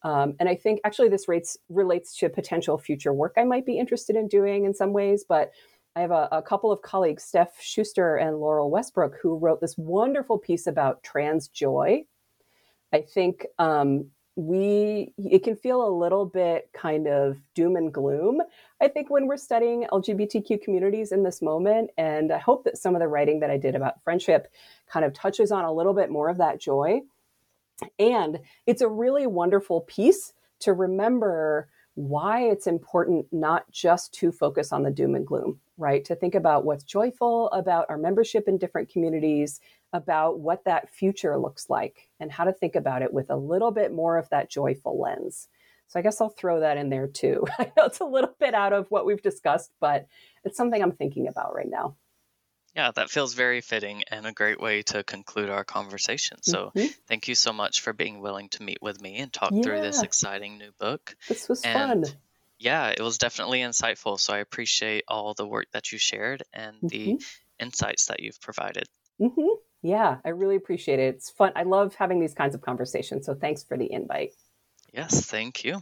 Um, and I think actually this rates, relates to potential future work I might be interested in doing in some ways. But I have a, a couple of colleagues, Stef Shuster and Laurel Westbrook, who wrote this wonderful piece about trans joy. I think um, we it can feel a little bit kind of doom and gloom i think when we're studying lgbtq communities in this moment and i hope that some of the writing that i did about friendship kind of touches on a little bit more of that joy and it's a really wonderful piece to remember why it's important not just to focus on the doom and gloom right to think about what's joyful about our membership in different communities about what that future looks like and how to think about it with a little bit more of that joyful lens. So I guess I'll throw that in there too. I know it's a little bit out of what we've discussed, but it's something I'm thinking about right now. Yeah, that feels very fitting and a great way to conclude our conversation. So, mm-hmm. thank you so much for being willing to meet with me and talk yeah. through this exciting new book. This was and, fun. Yeah, it was definitely insightful. So, I appreciate all the work that you shared and mm-hmm. the insights that you've provided. Mm-hmm. Yeah, I really appreciate it. It's fun. I love having these kinds of conversations. So thanks for the invite. Yes, thank you.